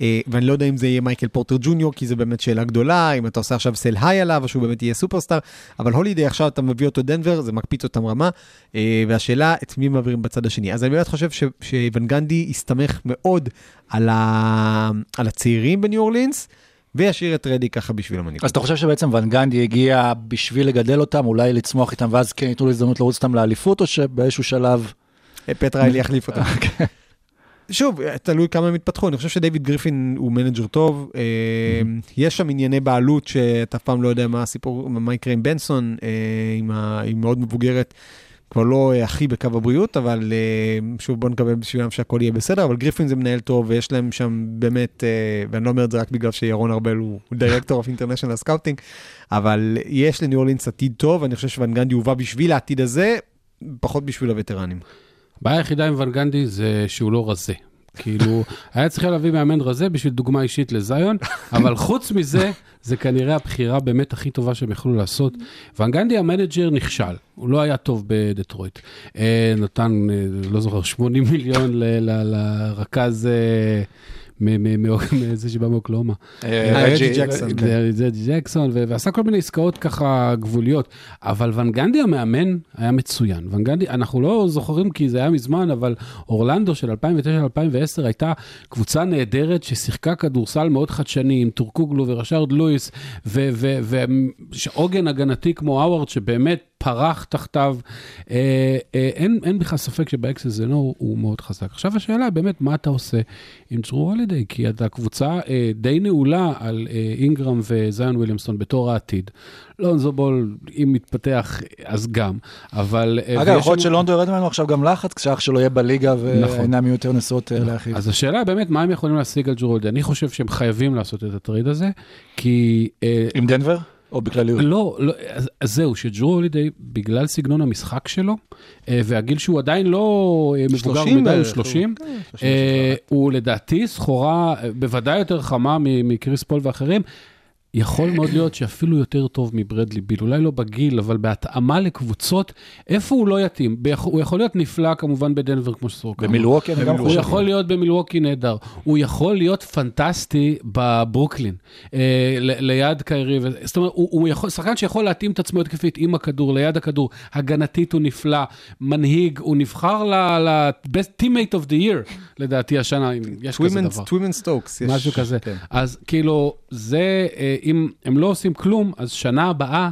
ואני לא יודע אם זה יהיה מייקל פורטר ג'וניור, כי זו באמת שאלה גדולה, אם אתה עושה עכשיו סל היי עליו, או שהוא באמת יהיה סופרסטאר, אבל הולידיי עכשיו אתה מביא אותו לדנבר, זה מקפיץ אותם רמה, אה, והשאלה, את מי מעבירים בצד השני. אז אני באמת חושב ש- שוון גנדי הסתמך מאוד על, ה... על הצעירים בניו אורלינס, וישאיר את רדיק ככה בשביל המנהיגות. אז אתה חושב שבעצם ון גנדי הגיע בשביל לגדל אותם, אולי לצמוח איתם, ואז כן ייתנו לו הזדמנות לרוץ איתם לאליפות, או שבאיזשהו שלב... אה, פט ריילי יחליף אותם. שוב, תלוי כמה הם יתפתחו, אני חושב שדייוויד גריפין הוא manager טוב, אה, יש שם ענייני בעלות שאתה אף פעם לא יודע מה הסיפור, מה יקרה עם בנסון, אה, היא מאוד מבוגרת, כבר לא אה, הכי בקו הבריאות, אבל שוב בוא נקווה בשבילם שהכל יהיה בסדר, אבל גריפין זה מנהל טוב ויש להם שם באמת, ואני לא אומר את זה רק בגלל שירון ארבל הוא director of international scouting, אבל יש לניו אורלינס עתיד טוב, ואני חושב שוון גנדי הובא בשביל העתיד הזה, פחות בשביל הווטרנים. הבעיה היחידה עם ון גנדי זה שהוא לא רזה. כאילו, היה צריך להביא מאמן רזה בשביל דוגמה אישית לזיון, אבל חוץ מזה, זה כנראה הבחירה באמת הכי טובה שהם יכלו לעשות. ון גנדי המנג'ר נכשל, הוא לא היה טוב בדטרויט. אה, נתן, אה, לא זוכר, 80 מיליון לרכז... אה, מ- מ- מ- מזה שבא מאוקלהומה. אה, רג'י רג'י- ג'קסון. כן. זה ג'קסון, ועשה כל מיני עסקאות ככה גבוליות. אבל ון גנדי המאמן היה מצוין. ון גנדי, אנחנו לא זוכרים כי זה היה מזמן, אבל אורלנדו של 2009-2010 הייתה קבוצה נהדרת ששיחקה כדורסל מאוד חדשני עם טורקוגלו ורשארד לואיס, ועוגן הגנתי כמו האווארד שבאמת פרח תחתיו. אה, אה, אין, אין בכלל ספק שבאקסס זה לא, הוא מאוד חזק. עכשיו השאלה באמת, מה אתה עושה עם ג'רו הולידיי? כי אתה קבוצה אה, די נעולה על אה, אינגרם וזיון וויליאמסון בתור העתיד. לונזו בול, אם מתפתח, אז גם, אבל... אה, אגב, יכול להיות שלונזו ירד ממנו עכשיו גם לחץ, כשאח שלו יהיה בליגה נכון. ועיניים יהיו יותר נשואות אה, לאחיו. אז השאלה באמת, מה הם יכולים להשיג על ג'רו הולידיי? אני חושב שהם חייבים לעשות את הטרייד הזה, כי... אה, עם דנבר? או בכלליות? לא, לא, אז, אז זהו, שג'רו הולידיי, בגלל סגנון המשחק שלו, אה, והגיל שהוא עדיין לא אה, מבוגר 30 מדי, הוא בערך, 30, הוא- כן, 30, אה, הוא לדעתי סחורה בוודאי יותר חמה מקריס פול ואחרים. יכול מאוד להיות שאפילו יותר טוב מברדלי ביל, אולי לא בגיל, אבל בהתאמה לקבוצות, איפה הוא לא יתאים? הוא יכול להיות נפלא כמובן בדנבר, כמו שסורוקה. במילווקי אני גם הוא חושב. יכול להיות במילווקי נהדר, הוא יכול להיות פנטסטי בברוקלין, אה, ל- ליד קיירי, ו- זאת אומרת, הוא, הוא יכול, שחקן שיכול להתאים את עצמו התקפית עם הכדור, ליד הכדור, הגנתית הוא נפלא, מנהיג, הוא נבחר ל-best teammate of the year, לדעתי השנה, אם יש כזה דבר. טווימן סטוקס. משהו כזה. כן. אז כאילו, זה, אה, אם הם לא עושים כלום, אז שנה הבאה,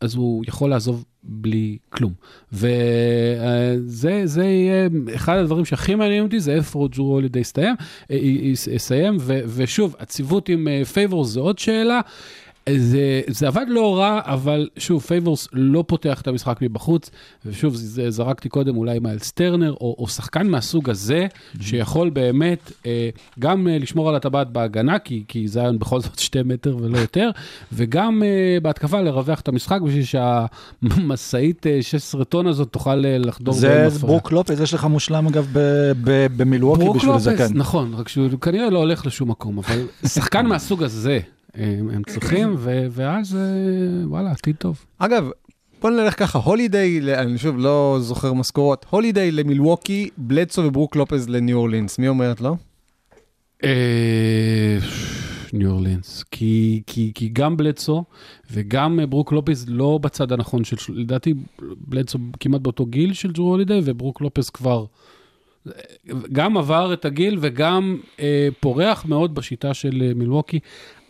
אז הוא יכול לעזוב בלי כלום. וזה זה יהיה, אחד הדברים שהכי מעניינים אותי, זה איפה ג'רו הולידי יסתיים, אה, י- י- יסיים, ושוב, הציוות עם פייבורס זה עוד שאלה. זה, זה עבד לא רע, אבל שוב, פייבורס לא פותח את המשחק מבחוץ, ושוב, זה, זרקתי קודם אולי מיילס טרנר, או, או שחקן מהסוג הזה, שיכול באמת אה, גם אה, לשמור על הטבעת בהגנה, כי, כי זה היה בכל זאת שתי מטר ולא יותר, וגם אה, בהתקפה לרווח את המשחק, בשביל שהמשאית אה, 16 טון הזאת תוכל אה, לחדור זה. ברוק לופז, יש לך מושלם אגב ב- ב- במילווקי ברוק בשביל לופס. נכון, רק שהוא כנראה לא הולך לשום מקום, אבל שחקן מהסוג הזה הם, הם צריכים, ו, ואז אה, וואלה, עתיד טוב. אגב, בוא נלך ככה, הולידיי, אני שוב לא זוכר משכורות, הולידיי למילווקי, בלדסו וברוק לופז לניו אורלינס, מי אומרת לא? אה, ניו אורלינס, כי, כי, כי גם בלדסו וגם אה, ברוק לופס לא בצד הנכון של, לדעתי בלדסו כמעט באותו גיל של ג'רו הולידיי, וברוק לופס כבר גם עבר את הגיל וגם אה, פורח מאוד בשיטה של אה, מילווקי.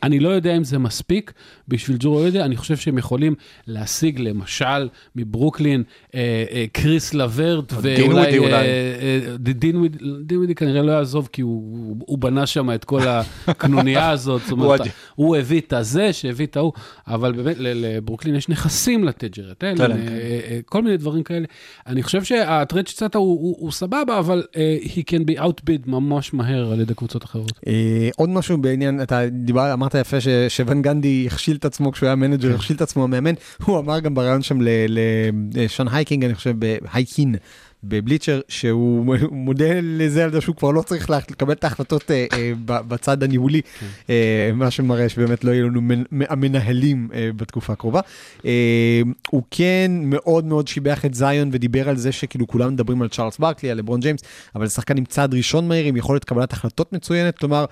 אני לא יודע אם זה מספיק בשביל ג'רו יודע, אני חושב שהם יכולים להשיג למשל מברוקלין אה, אה, קריס לברט, דינווידי אולי. אה, אה, דינווידי- כנראה לא יעזוב, כי הוא, הוא בנה שם את כל הקנוניה הזאת, זאת אומרת, הוא- הביא את הזה שהביא את ההוא, אבל באמת לברוקלין יש נכסים לברט, ג'רט, אה. אה, כל מיני דברים כאלה. אני חושב שהטרייד שהצעת הוא, הוא, הוא סבבה, אבל אה, he can be outbid ממש מהר על ידי קבוצות אחרות. אה, עוד משהו בעניין, אתה דיבר, אמרת יפה ש- שוון גנדי הכשיל את עצמו כשהוא היה מנג'ר, הכשיל את עצמו המאמן, הוא אמר גם בריאיון שם לשון הייקין, אני חושב, הייקין. בבליצ'ר, שהוא מודה לזה על זה שהוא כבר לא צריך לקבל את ההחלטות אה, אה, בצד הניהולי, אה, מה שמראה שבאמת לא יהיו לנו מנ- המנהלים אה, בתקופה הקרובה. אה, הוא כן מאוד מאוד שיבח את זיון ודיבר על זה שכאילו כולם מדברים על צ'ארלס ברקלי, על לברון ג'יימס, אבל שחקן עם צעד ראשון מהיר, עם יכולת קבלת החלטות מצוינת, כלומר,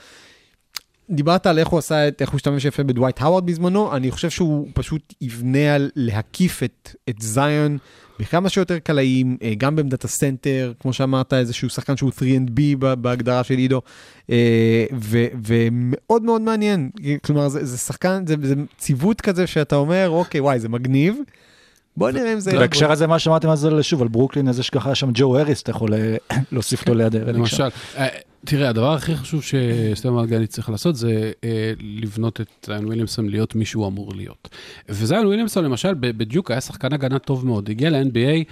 דיברת על איך הוא עשה את, איך הוא השתמש יפה בדווייט האווארד בזמנו, אני חושב שהוא פשוט יבנה על להקיף את, את זיון בכמה שיותר קלעים, אה, גם בעמדת הסנטר, כמו שאמרת, איזשהו שחקן שהוא 3&D ב- בהגדרה של עידו, אה, ו, ומאוד מאוד מעניין, כלומר זה, זה שחקן, זה, זה ציוות כזה שאתה אומר, אוקיי, וואי, זה מגניב, בוא נראה אם זה... בהקשר הזה, מה שאמרתם אז על שוב, על ברוקלין, איזה שככה היה שם ג'ו אריס, אתה יכול אה, להוסיף לו ליד. למשל, תראה, הדבר הכי חשוב שסטם מרגני צריך לעשות זה אה, לבנות את זיון וויליאמסון להיות מי שהוא אמור להיות. וזיון וויליאמסון למשל בדיוק היה שחקן הגנה טוב מאוד, הגיע ל-NBA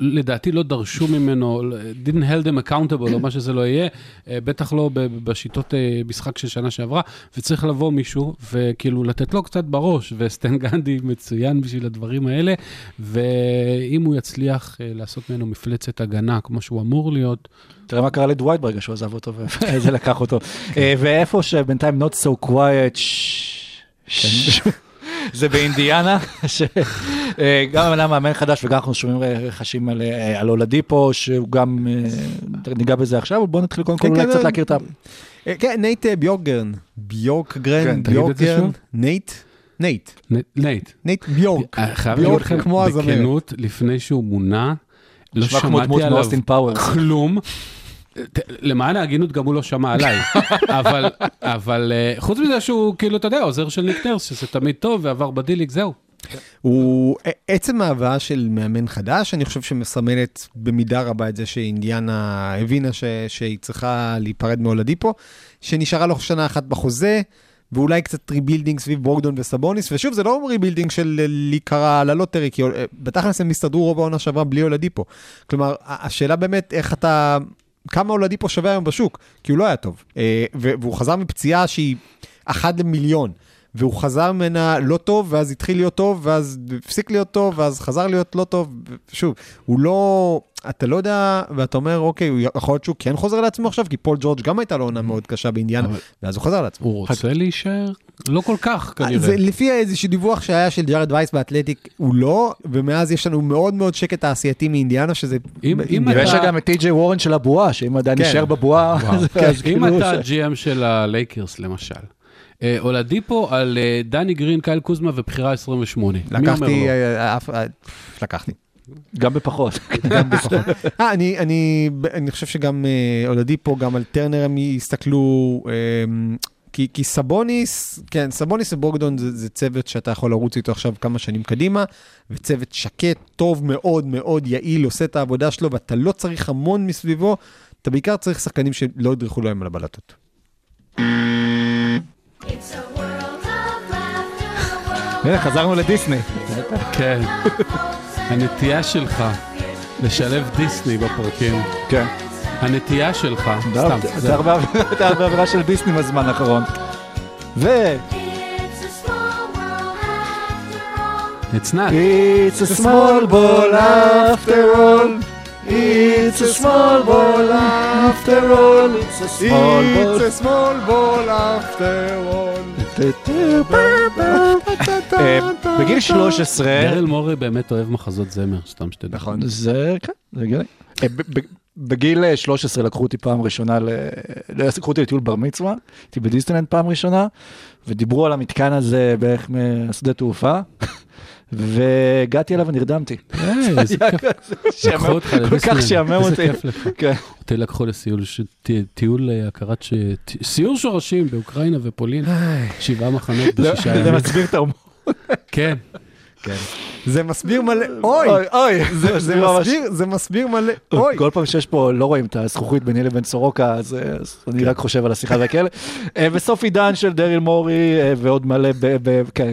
ולדעתי לא דרשו ממנו, didn't held them accountable או מה שזה לא יהיה, אה, בטח לא בשיטות אה, משחק של שנה שעברה, וצריך לבוא מישהו וכאילו לתת לו קצת בראש, וסטן גנדי מצוין בשביל הדברים האלה, ואם הוא יצליח אה, לעשות ממנו מפלצת הגנה כמו שהוא אמור להיות, תראה מה קרה לדווייט ברגע שהוא עזב אותו, ואיזה לקח אותו. אה, ואיפה שבינתיים not so quiet, ש- זה באינדיאנה, שגם המאמן המאמן חדש וגם אנחנו שומעים רחשים על, אה, על אולדיפו, שהוא גם, אה, ניגע בזה עכשיו, בואו נתחיל קודם כל כן, אולי כן, קצת אה, להכיר את ה... אה, כן, נייט אה, ביורגרן, ביורקגרן, כן, ביורגרן. נייט, נייט, נייט, נייט. ביורק, אה, חייב ביורק להגיד לכם, כמו הזמרת. בכנות, לפני שהוא מונה, לא נשמע כמו דמות שמעתי עליו. כלום. למען ההגינות, גם הוא לא שמע עליי. אבל, אבל אה, חוץ מזה שהוא, כאילו, אתה יודע, עוזר של ניק נרס, שזה תמיד טוב, ועבר ב D League, זהו. הוא עצם ההבאה של מאמן חדש, אני חושב שמסמלת במידה רבה את זה שאינדיאנה הבינה ש, שהיא צריכה להיפרד מאולדיפו, שנשארה לו שנה אחת בחוזה, ואולי קצת rebuilding סביב ברוקדון וסבוניס, ושוב, זה לא rebuilding של להיקרא ל lottery, כי אה, בתכלס הם הסתדרו רוב העונה שעברה בלי אולדיפו. כלומר, השאלה באמת איך אתה... כמה אולדיפו שווה היום בשוק, כי הוא לא היה טוב. אה, והוא חזר מפציעה שהיא אחת למיליון. והוא חזר ממנה לא טוב, ואז התחיל להיות טוב, ואז הפסיק להיות טוב, ואז חזר להיות לא טוב. שוב, הוא לא, אתה לא יודע, ואתה אומר, אוקיי, יכול להיות שהוא כן חוזר לעצמו עכשיו, כי פול ג'ורג' גם הייתה לו עונה מאוד קשה באינדיאנה, אבל- ואז הוא חזר לעצמו. הוא רוצה להישאר? לא כל כך, כנראה. זה לפי איזשהו דיווח שהיה של ג'ארד וייס באתלטיק, הוא לא, ומאז יש לנו מאוד מאוד שקט תעשייתי מאינדיאנה, שזה... אם- אם אינדיאנה. ויש גם את טי.ג'יי וורן של הבועה, שאם עדיין כן. נשאר בבועה, וואו. אז אם כאילו אתה ש- GM של הלייקרס, למשל, אה, אולדיפו על אה, דני גרין, קייל קוזמה ובחירה 28. מי אומר לקחתי, לא? אה, אה, לקחתי. גם בפחות. אה, אני, אני, אני חושב שגם אה, אולדיפו, גם על טרנר הם יסתכלו, אה, כי, כי סבוניס, כן, סבוניס וברוקדון זה, זה צוות שאתה יכול לרוץ איתו עכשיו כמה שנים קדימה, וצוות שקט, טוב מאוד מאוד, יעיל, עושה את העבודה שלו, ואתה לא צריך המון מסביבו, אתה בעיקר צריך שחקנים שלא ידרכו להם על הבלטות. הנה, חזרנו לדיסני. כן. הנטייה שלך לשלב דיסני בפרקים. כן. הנטייה שלך, סתם. אתה זה- הרבה- עבירה של דיסני בזמן האחרון. ו... It's a small world after all. It's not. It's a small ball after all. It's a small ball after all. It's a small ball. a small ball after all. אה, בגיל 13, דרל מורי באמת אוהב מחזות זמר, סתם שתדע. נכון. זה, כן, זה הגיוני. אה, בגיל אה, 13 לקחו אותי פעם ראשונה, ל- ל- לקחו אותי לטיול בר מצווה, הייתי בדיסטלנד פעם ראשונה, ודיברו על המתקן הזה בערך משדה תעופה, והגעתי אליו ונרדמתי. אה, איזה כיף. שעמם- לקחו אותך כל כך. שעמם איזה אותי. כיף לך. כן. אותי לקחו לסיול, טיול אה, הכרת, סיור שורשים באוקראינה ופולין, שבעה מחנות בשישה זה ימים. מסביר את ההומור. כן. זה מסביר מלא, אוי, אוי, אוי, זה- זה מסביר, זה מסביר מלא, אוי. כל פעם שיש פה, לא רואים את הזכוכית ביני לבין סורוקה, אז אה, אז אני רק חושב על השיחה והכאלה. וסוף עידן של דריל מורי ועוד מלא, ב- ב- כן,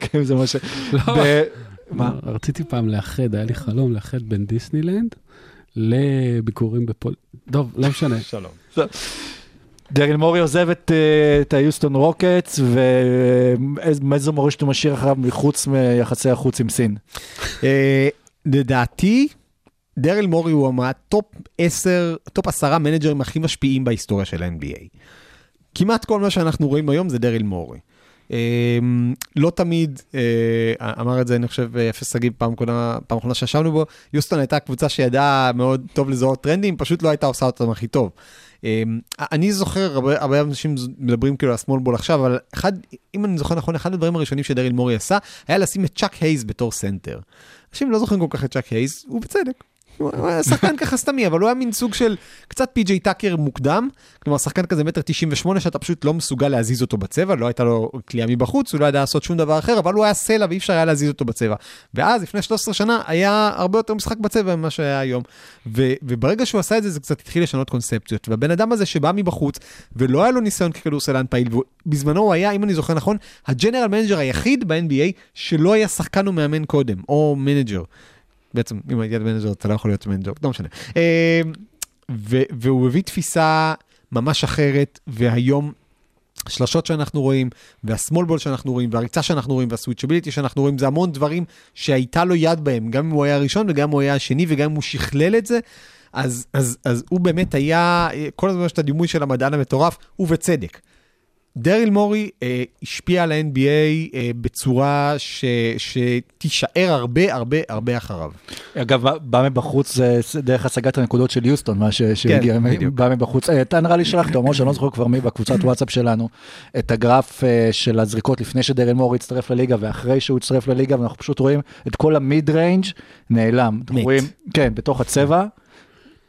כן, זה מה ש... ב- מה? רציתי פעם לאחד, היה לי חלום לאחד בין דיסנילנד לביקורים בפול... טוב, לא משנה. שלום. דריל מורי עוזב את, אה, את היוסטון רוקטס, ואיזה מורשת הוא משאיר אחריו מחוץ מיחסי החוץ עם סין. אה, לדעתי, דרל מורי הוא מה top 10, top 10 מנג'רים הכי משפיעים בהיסטוריה של ה-NBA. כמעט כל מה שאנחנו רואים היום זה דרל מורי. אה, לא תמיד, אה, אמר את זה אני חושב אסף שגיב פעם אחרונה שישבנו בו, יוסטון הייתה קבוצה שידעה מאוד טוב לזהות טרנדים, פשוט לא הייתה עושה אותם הכי טוב. אה, אני זוכר, הרבה אנשים מדברים כאילו על ה small ball עכשיו, אבל אחד, אם אני זוכר נכון, אחד הדברים הראשונים שדריל מורי עשה, היה לשים את צ'אק הייז בתור סנטר. אנשים לא זוכרים כל כך את צ'אק הייז, ובצדק. הוא היה שחקן ככה סתמי, אבל הוא היה מין סוג של קצת פי.ג'יי טאקר מוקדם, כלומר שחקן כזה מטר 98 שאתה פשוט לא מסוגל להזיז אותו בצבע, לא הייתה לו קליעה מבחוץ, הוא לא ידע לעשות שום דבר אחר, אבל הוא היה סלע ואי אפשר היה להזיז אותו בצבע. ואז לפני 13 שנה היה הרבה יותר משחק בצבע ממה שהיה היום. ו- וברגע שהוא עשה את זה, זה קצת התחיל לשנות קונספציות. והבן אדם הזה שבא מבחוץ, ולא היה לו ניסיון ככדורסלן פעיל, ובזמנו הוא היה, אם אני זוכר נכון, ה general manager היחיד ב-NBA שלא היה שחקן ומאמן קודם, או manager. בעצם, אם הייתי manager, אתה לא יכול להיות manager, לא משנה. ו- והוא הביא תפיסה ממש אחרת, והיום השלשות שאנחנו רואים, וה small ball שאנחנו רואים, והריצה שאנחנו רואים, וה switchability שאנחנו רואים, זה המון דברים שהייתה לו יד בהם, גם אם הוא היה הראשון וגם אם הוא היה השני, וגם אם הוא שכלל את זה, אז, אז, אז הוא באמת היה, כל הזמן יש את הדימוי של המדען המטורף, ובצדק. דריל מורי אה, השפיע על ה-NBA אה, בצורה ש, שתישאר הרבה הרבה הרבה אחריו. אגב, בא- מבחוץ זה דרך השגת הנקודות של יוסטון, מה ש- שהגיע, בדיוק. בא מבחוץ. אה, אתה נראה לי שלחת, אומר שאני לא זוכר כבר מי בקבוצת וואטסאפ שלנו, את הגרף אה, של הזריקות לפני שדרל מורי הצטרף לליגה ואחרי שהוא הצטרף לליגה, ואנחנו פשוט רואים את כל ה mid-range נעלם. מת. רואים, כן, בתוך הצבע.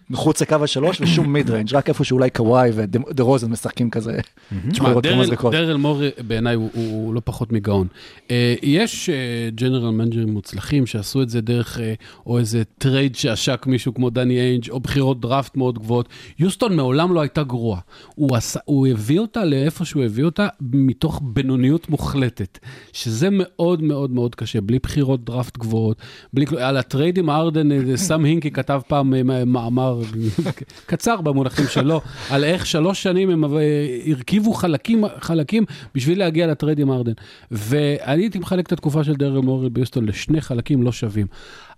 מחוץ לקו השלוש ושום mid-range, רק איפה שאולי קוואי ודה רוזן משחקים כזה. תשמע, דרל- מורי בעיניי הוא- לא פחות מגאון. אה, יש general manager ים מוצלחים שעשו את זה דרך אה, או איזה trade שעשק מישהו כמו דני איינג' או בחירות דראפט מאוד גבוהות. יוסטון מעולם לא הייתה גרועה. הוא הביא אותה לאיפה שהוא הביא אותה מתוך בינוניות מוחלטת, שזה מאוד מאוד מאוד קשה, בלי בחירות דראפט גבוהות, בלי. על ה trade עם ארדן, אה, סם הינקי כתב פעם אה, מאמר קצר במונחים שלו, על איך שלוש שנים הם אה, הרכיבו חלקים, חלקים בשביל להגיע ל trade עם ארדן. ואני הייתי מחלק את התקופה של דרל מורי ביוסטון לשני חלקים לא שווים.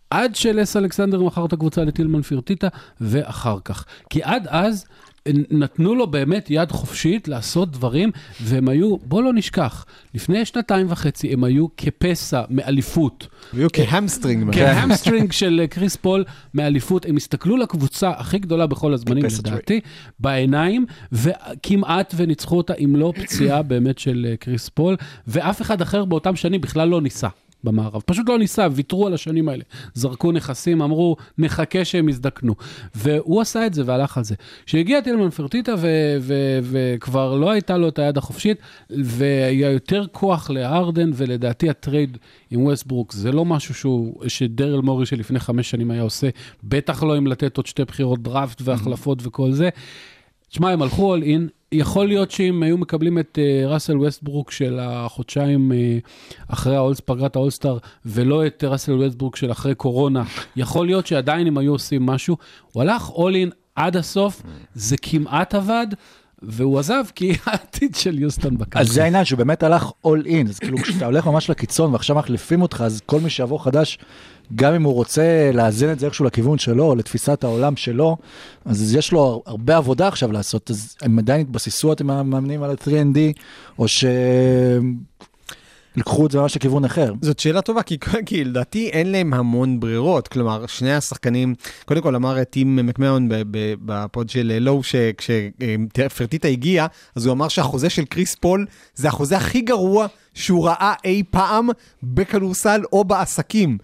עד שלס אלכסנדר מכר את הקבוצה לטילמן פירטיטה, ואחר כך. כי עד אז נתנו לו באמת יד חופשית לעשות דברים, והם היו, בוא לא נשכח, לפני שנתיים וחצי הם היו כפסע מאליפות. היו כ hamstring. כ hamstring של אה, קריס פול מאליפות, הם הסתכלו לקבוצה הכי גדולה בכל הזמנים, לדעתי, בעיניים, וכמעט וניצחו אותה, אם לא פציעה באמת של אה, קריס פול, ואף אחד אחר באותם שנים בכלל לא ניסה. במערב, פשוט לא ניסה, ויתרו על השנים האלה. זרקו נכסים, אמרו, נחכה שהם יזדקנו. והוא עשה את זה והלך על זה. כשהגיע טילמן פרטיטה וכבר לא הייתה לו את היד החופשית, והיה יותר כוח לארדן, ולדעתי ה trade עם ווסטברוק זה לא משהו שהוא, שדרל מורי שלפני חמש שנים היה עושה, בטח לא אם לתת עוד שתי בחירות דראפט והחלפות וכל זה. תשמע, הם הלכו all in, יכול להיות שאם היו מקבלים את אה, ראסל ווסטברוק של החודשיים אה, אחרי האולס, פגרת האולסטאר, ולא את ראסל ווסטברוק של אחרי קורונה, יכול להיות שעדיין הם היו עושים משהו. הוא הלך all in עד הסוף, זה כמעט עבד. והוא עזב כי העתיד של יוסטון בקרקע. אז זה העניין שהוא באמת הלך all in, אז כאילו כשאתה הולך ממש לקיצון ועכשיו מחליפים אותך, אז כל מי שיבוא חדש, גם אם הוא רוצה לאזן את זה איכשהו לכיוון שלו, או לתפיסת העולם שלו, אז יש לו הרבה עבודה עכשיו לעשות, אז הם עדיין התבססו, אתם מאמנים על ה-3ND, או שלקחו את זה ממש לכיוון אחר. זאת שאלה טובה, כי, כי לדעתי אין להם המון ברירות. כלומר, שני השחקנים, קודם כל אמר טים ב- ב pod של לואו, שכשפרטיטה הגיע, אז הוא אמר שהחוזה של קריס פול זה החוזה הכי גרוע שהוא ראה אי פעם בכדורסל או בעסקים.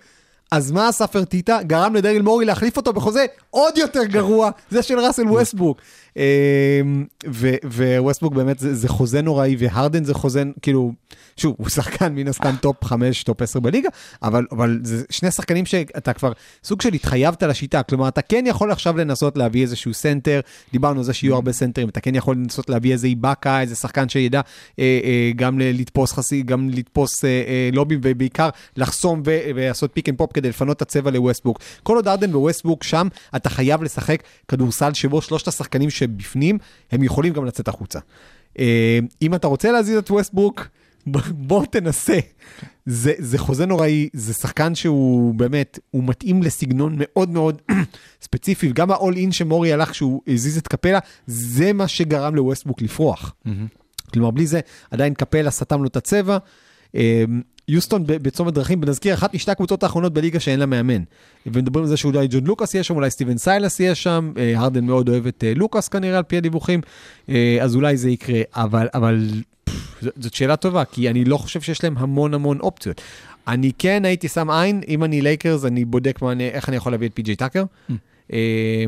אז מה עשה פרטיטה? גרם לדריל מורי להחליף אותו בחוזה עוד יותר גרוע, זה של ראסל ווסטברוק. אמ, ו- וווסטברוק באמת זה, זה חוזה נוראי, והרדן זה חוזה, כאילו, שוב, הוא שחקן מן הסתם top 5, top 10 בליגה, אבל, זה שני שחקנים שאתה כבר סוג של התחייבת לשיטה, כלומר, אתה כן יכול עכשיו לנסות להביא איזשהו סנטר, דיברנו על זה שיהיו הרבה סנטרים, אתה כן יכול לנסות להביא איזה איבאקה, איזה שחקן שידע אה, אה, גם לתפוס חסי, גם לתפוס אה, lob ים, ובעיקר לחסום ולעשות pick and pop כדי לפנות את הצבע לווסטברוק. כל עוד ארדן ווסטברוק שם, אתה חייב לשחק כדורסל שבו שלושת השחקנים שבפנים, הם יכולים גם לצאת החוצה. אה, אם אתה רוצה להזיז את ווסטבוק, בוא תנסה. זה, זה חוזה נוראי, זה שחקן שהוא באמת, הוא מתאים לסגנון מאוד מאוד ספציפי, וגם ה-all in שמורי הלך כשהוא הזיז את קפלה, זה מה שגרם לווסטבוק לפרוח. כלומר, בלי זה עדיין קפלה סתם לו את הצבע. יוסטון בצומת דרכים, ונזכיר, אחת משתי הקבוצות האחרונות בליגה שאין לה מאמן. ומדברים על זה שאולי ג'ון לוקאס יהיה שם, אולי סטיבן סיילאס יהיה שם, אה, הרדן מאוד אוהב את אה, לוקאס כנראה על פי הדיווחים, אה, אז אולי זה יקרה, אבל, אבל פפף, זאת שאלה טובה, כי אני לא חושב שיש להם המון המון אופציות. אני כן הייתי שם עין, אם אני לייקרס, אני בודק מה אני, איך אני יכול להביא את פי.ג'יי טאקר. אה,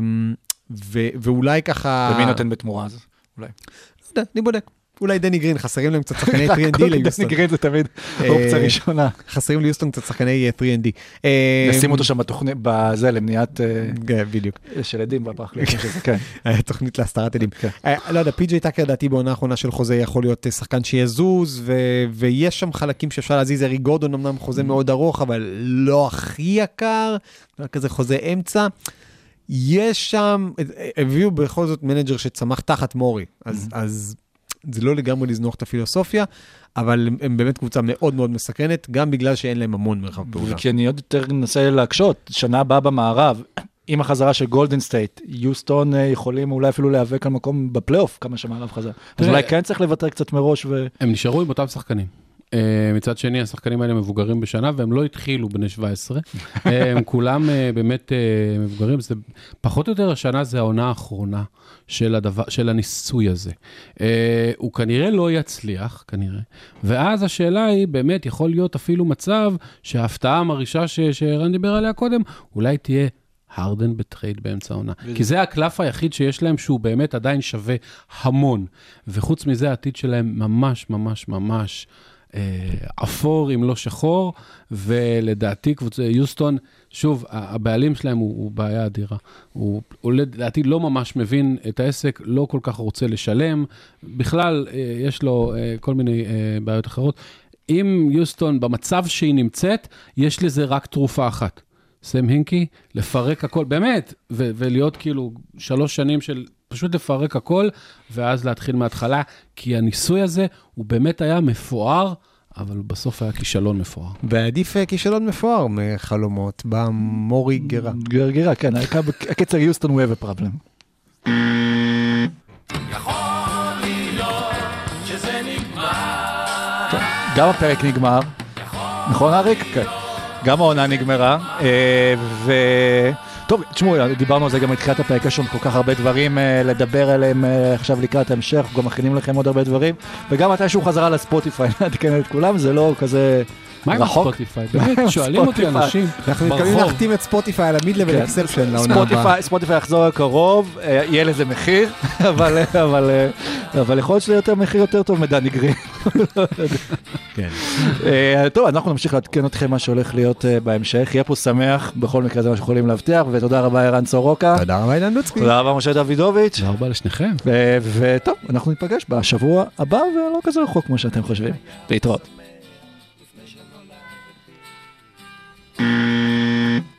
ו- ואולי ככה... ומי נותן בתמורה אז? אולי. לא יודע, אני בודק. אולי דני גרין, חסרים להם קצת שחקני 3&D ליוסטון. דני גרין זה תמיד אה, אופציה ראשונה. חסרים ליוסטון קצת שחקני אה, 3&D. אה, נשים אותו שם בתוכנית, בזה, למניעת אה, כן, בדיוק. של עדים. שזה, כן. היה תוכנית להסתרת עדים. כן. אה, לא יודע, פי.ג'יי טאקר לדעתי בעונה האחרונה של חוזה יכול להיות אה, שחקן שיזוז, ויש שם חלקים שאפשר להזיז, אריק גורדון אמנם חוזה מאוד ארוך, אבל לא הכי יקר, רק כזה חוזה אמצע. יש שם, אה, הביאו בכל זאת manager שצמח תחת מורי, אז, אז זה לא לגמרי לזנוח את הפילוסופיה, אבל הם, הם באמת קבוצה מאוד מאוד מסקרנת, גם בגלל שאין להם המון מרחב פעולה. כי אני עוד יותר אנסה להקשות, שנה הבאה במערב, עם החזרה של גולדן סטייט, יוסטון אה, יכולים אולי אפילו להיאבק על מקום בפלייאוף, כמה שהמערב חזר. אז אולי כן צריך לוותר קצת מראש ו... הם נשארו עם אותם שחקנים. אה, מצד שני, השחקנים האלה מבוגרים בשנה, והם לא התחילו בני 17. אה, הם כולם אה, באמת מבוגרים, זה פחות או יותר השנה זה העונה האחרונה של, הדבר, של הניסוי הזה. הוא כנראה לא יצליח, כנראה, ואז השאלה היא, באמת, יכול להיות אפילו מצב שההפתעה המרעישה שערן דיבר עליה קודם, אולי תהיה הרדן בטרייד באמצע העונה. כי זה הקלף היחיד שיש להם שהוא באמת עדיין שווה המון. וחוץ מזה, העתיד שלהם ממש ממש ממש אה, אפור, אם לא שחור, ולדעתי קבוצה, יוסטון, שוב, הבעלים שלהם הוא, הוא בעיה אדירה. הוא, הוא לדעתי לא ממש מבין את העסק, לא כל כך רוצה לשלם. בכלל, אה, יש לו אה, כל מיני אה, בעיות אחרות. אם יוסטון, במצב שהיא נמצאת, יש לזה רק תרופה אחת. סם הינקי, לפרק הכל, באמת, ולהיות כאילו שלוש שנים של פשוט לפרק הכל, ואז להתחיל מההתחלה, כי הניסוי הזה, הוא באמת היה מפואר, אבל בסוף היה כישלון מפואר. ועדיף אה, כישלון מפואר מחלומות, בא מורי גרה. גרגירה, כן, הקצר יוסטון הוא have a problem. גם הפרק נגמר, נכון אריק? כן. גם העונה נגמרה, אה, ו... טוב, תשמעו, דיברנו על זה גם בתחילת הפרק, יש לנו כל כך הרבה דברים אה, לדבר עליהם אה, עכשיו לקראת ההמשך, גם מכינים לכם עוד הרבה דברים, וגם מתישהו חזרה לספוטיפיי, נעדכן את כולם, זה לא כזה מה עם רחוק. הספוטיפיי? באמת, שואלים אותי ספוטיפיי. אנשים אנחנו מתכוונים. להחתים את ספוטיפיי על המיד לבל כן. אקספשן לעונה הבאה. ספוטיפיי, ספוטיפיי יחזור הקרוב, אה, יהיה לזה מחיר, אבל, אבל, אה, אבל יכול להיות שזה יותר מחיר יותר טוב מדני גרין. כן. אה, טוב, אנחנו נמשיך לעדכן אתכם מה שהולך להיות בהמשך, יהיה פה שמח, בכל מקרה זה מה שאנחנו יכולים להבטיח, ותודה רבה ערן סורוקה, תודה רבה אילן לוצקי. תודה רבה משה דוידוביץ', תודה רבה לשניכם. וטוב, אנחנו ניפגש בשבוע הבא ולא כזה רחוק כמו שאתם חושבים. להתראות. Música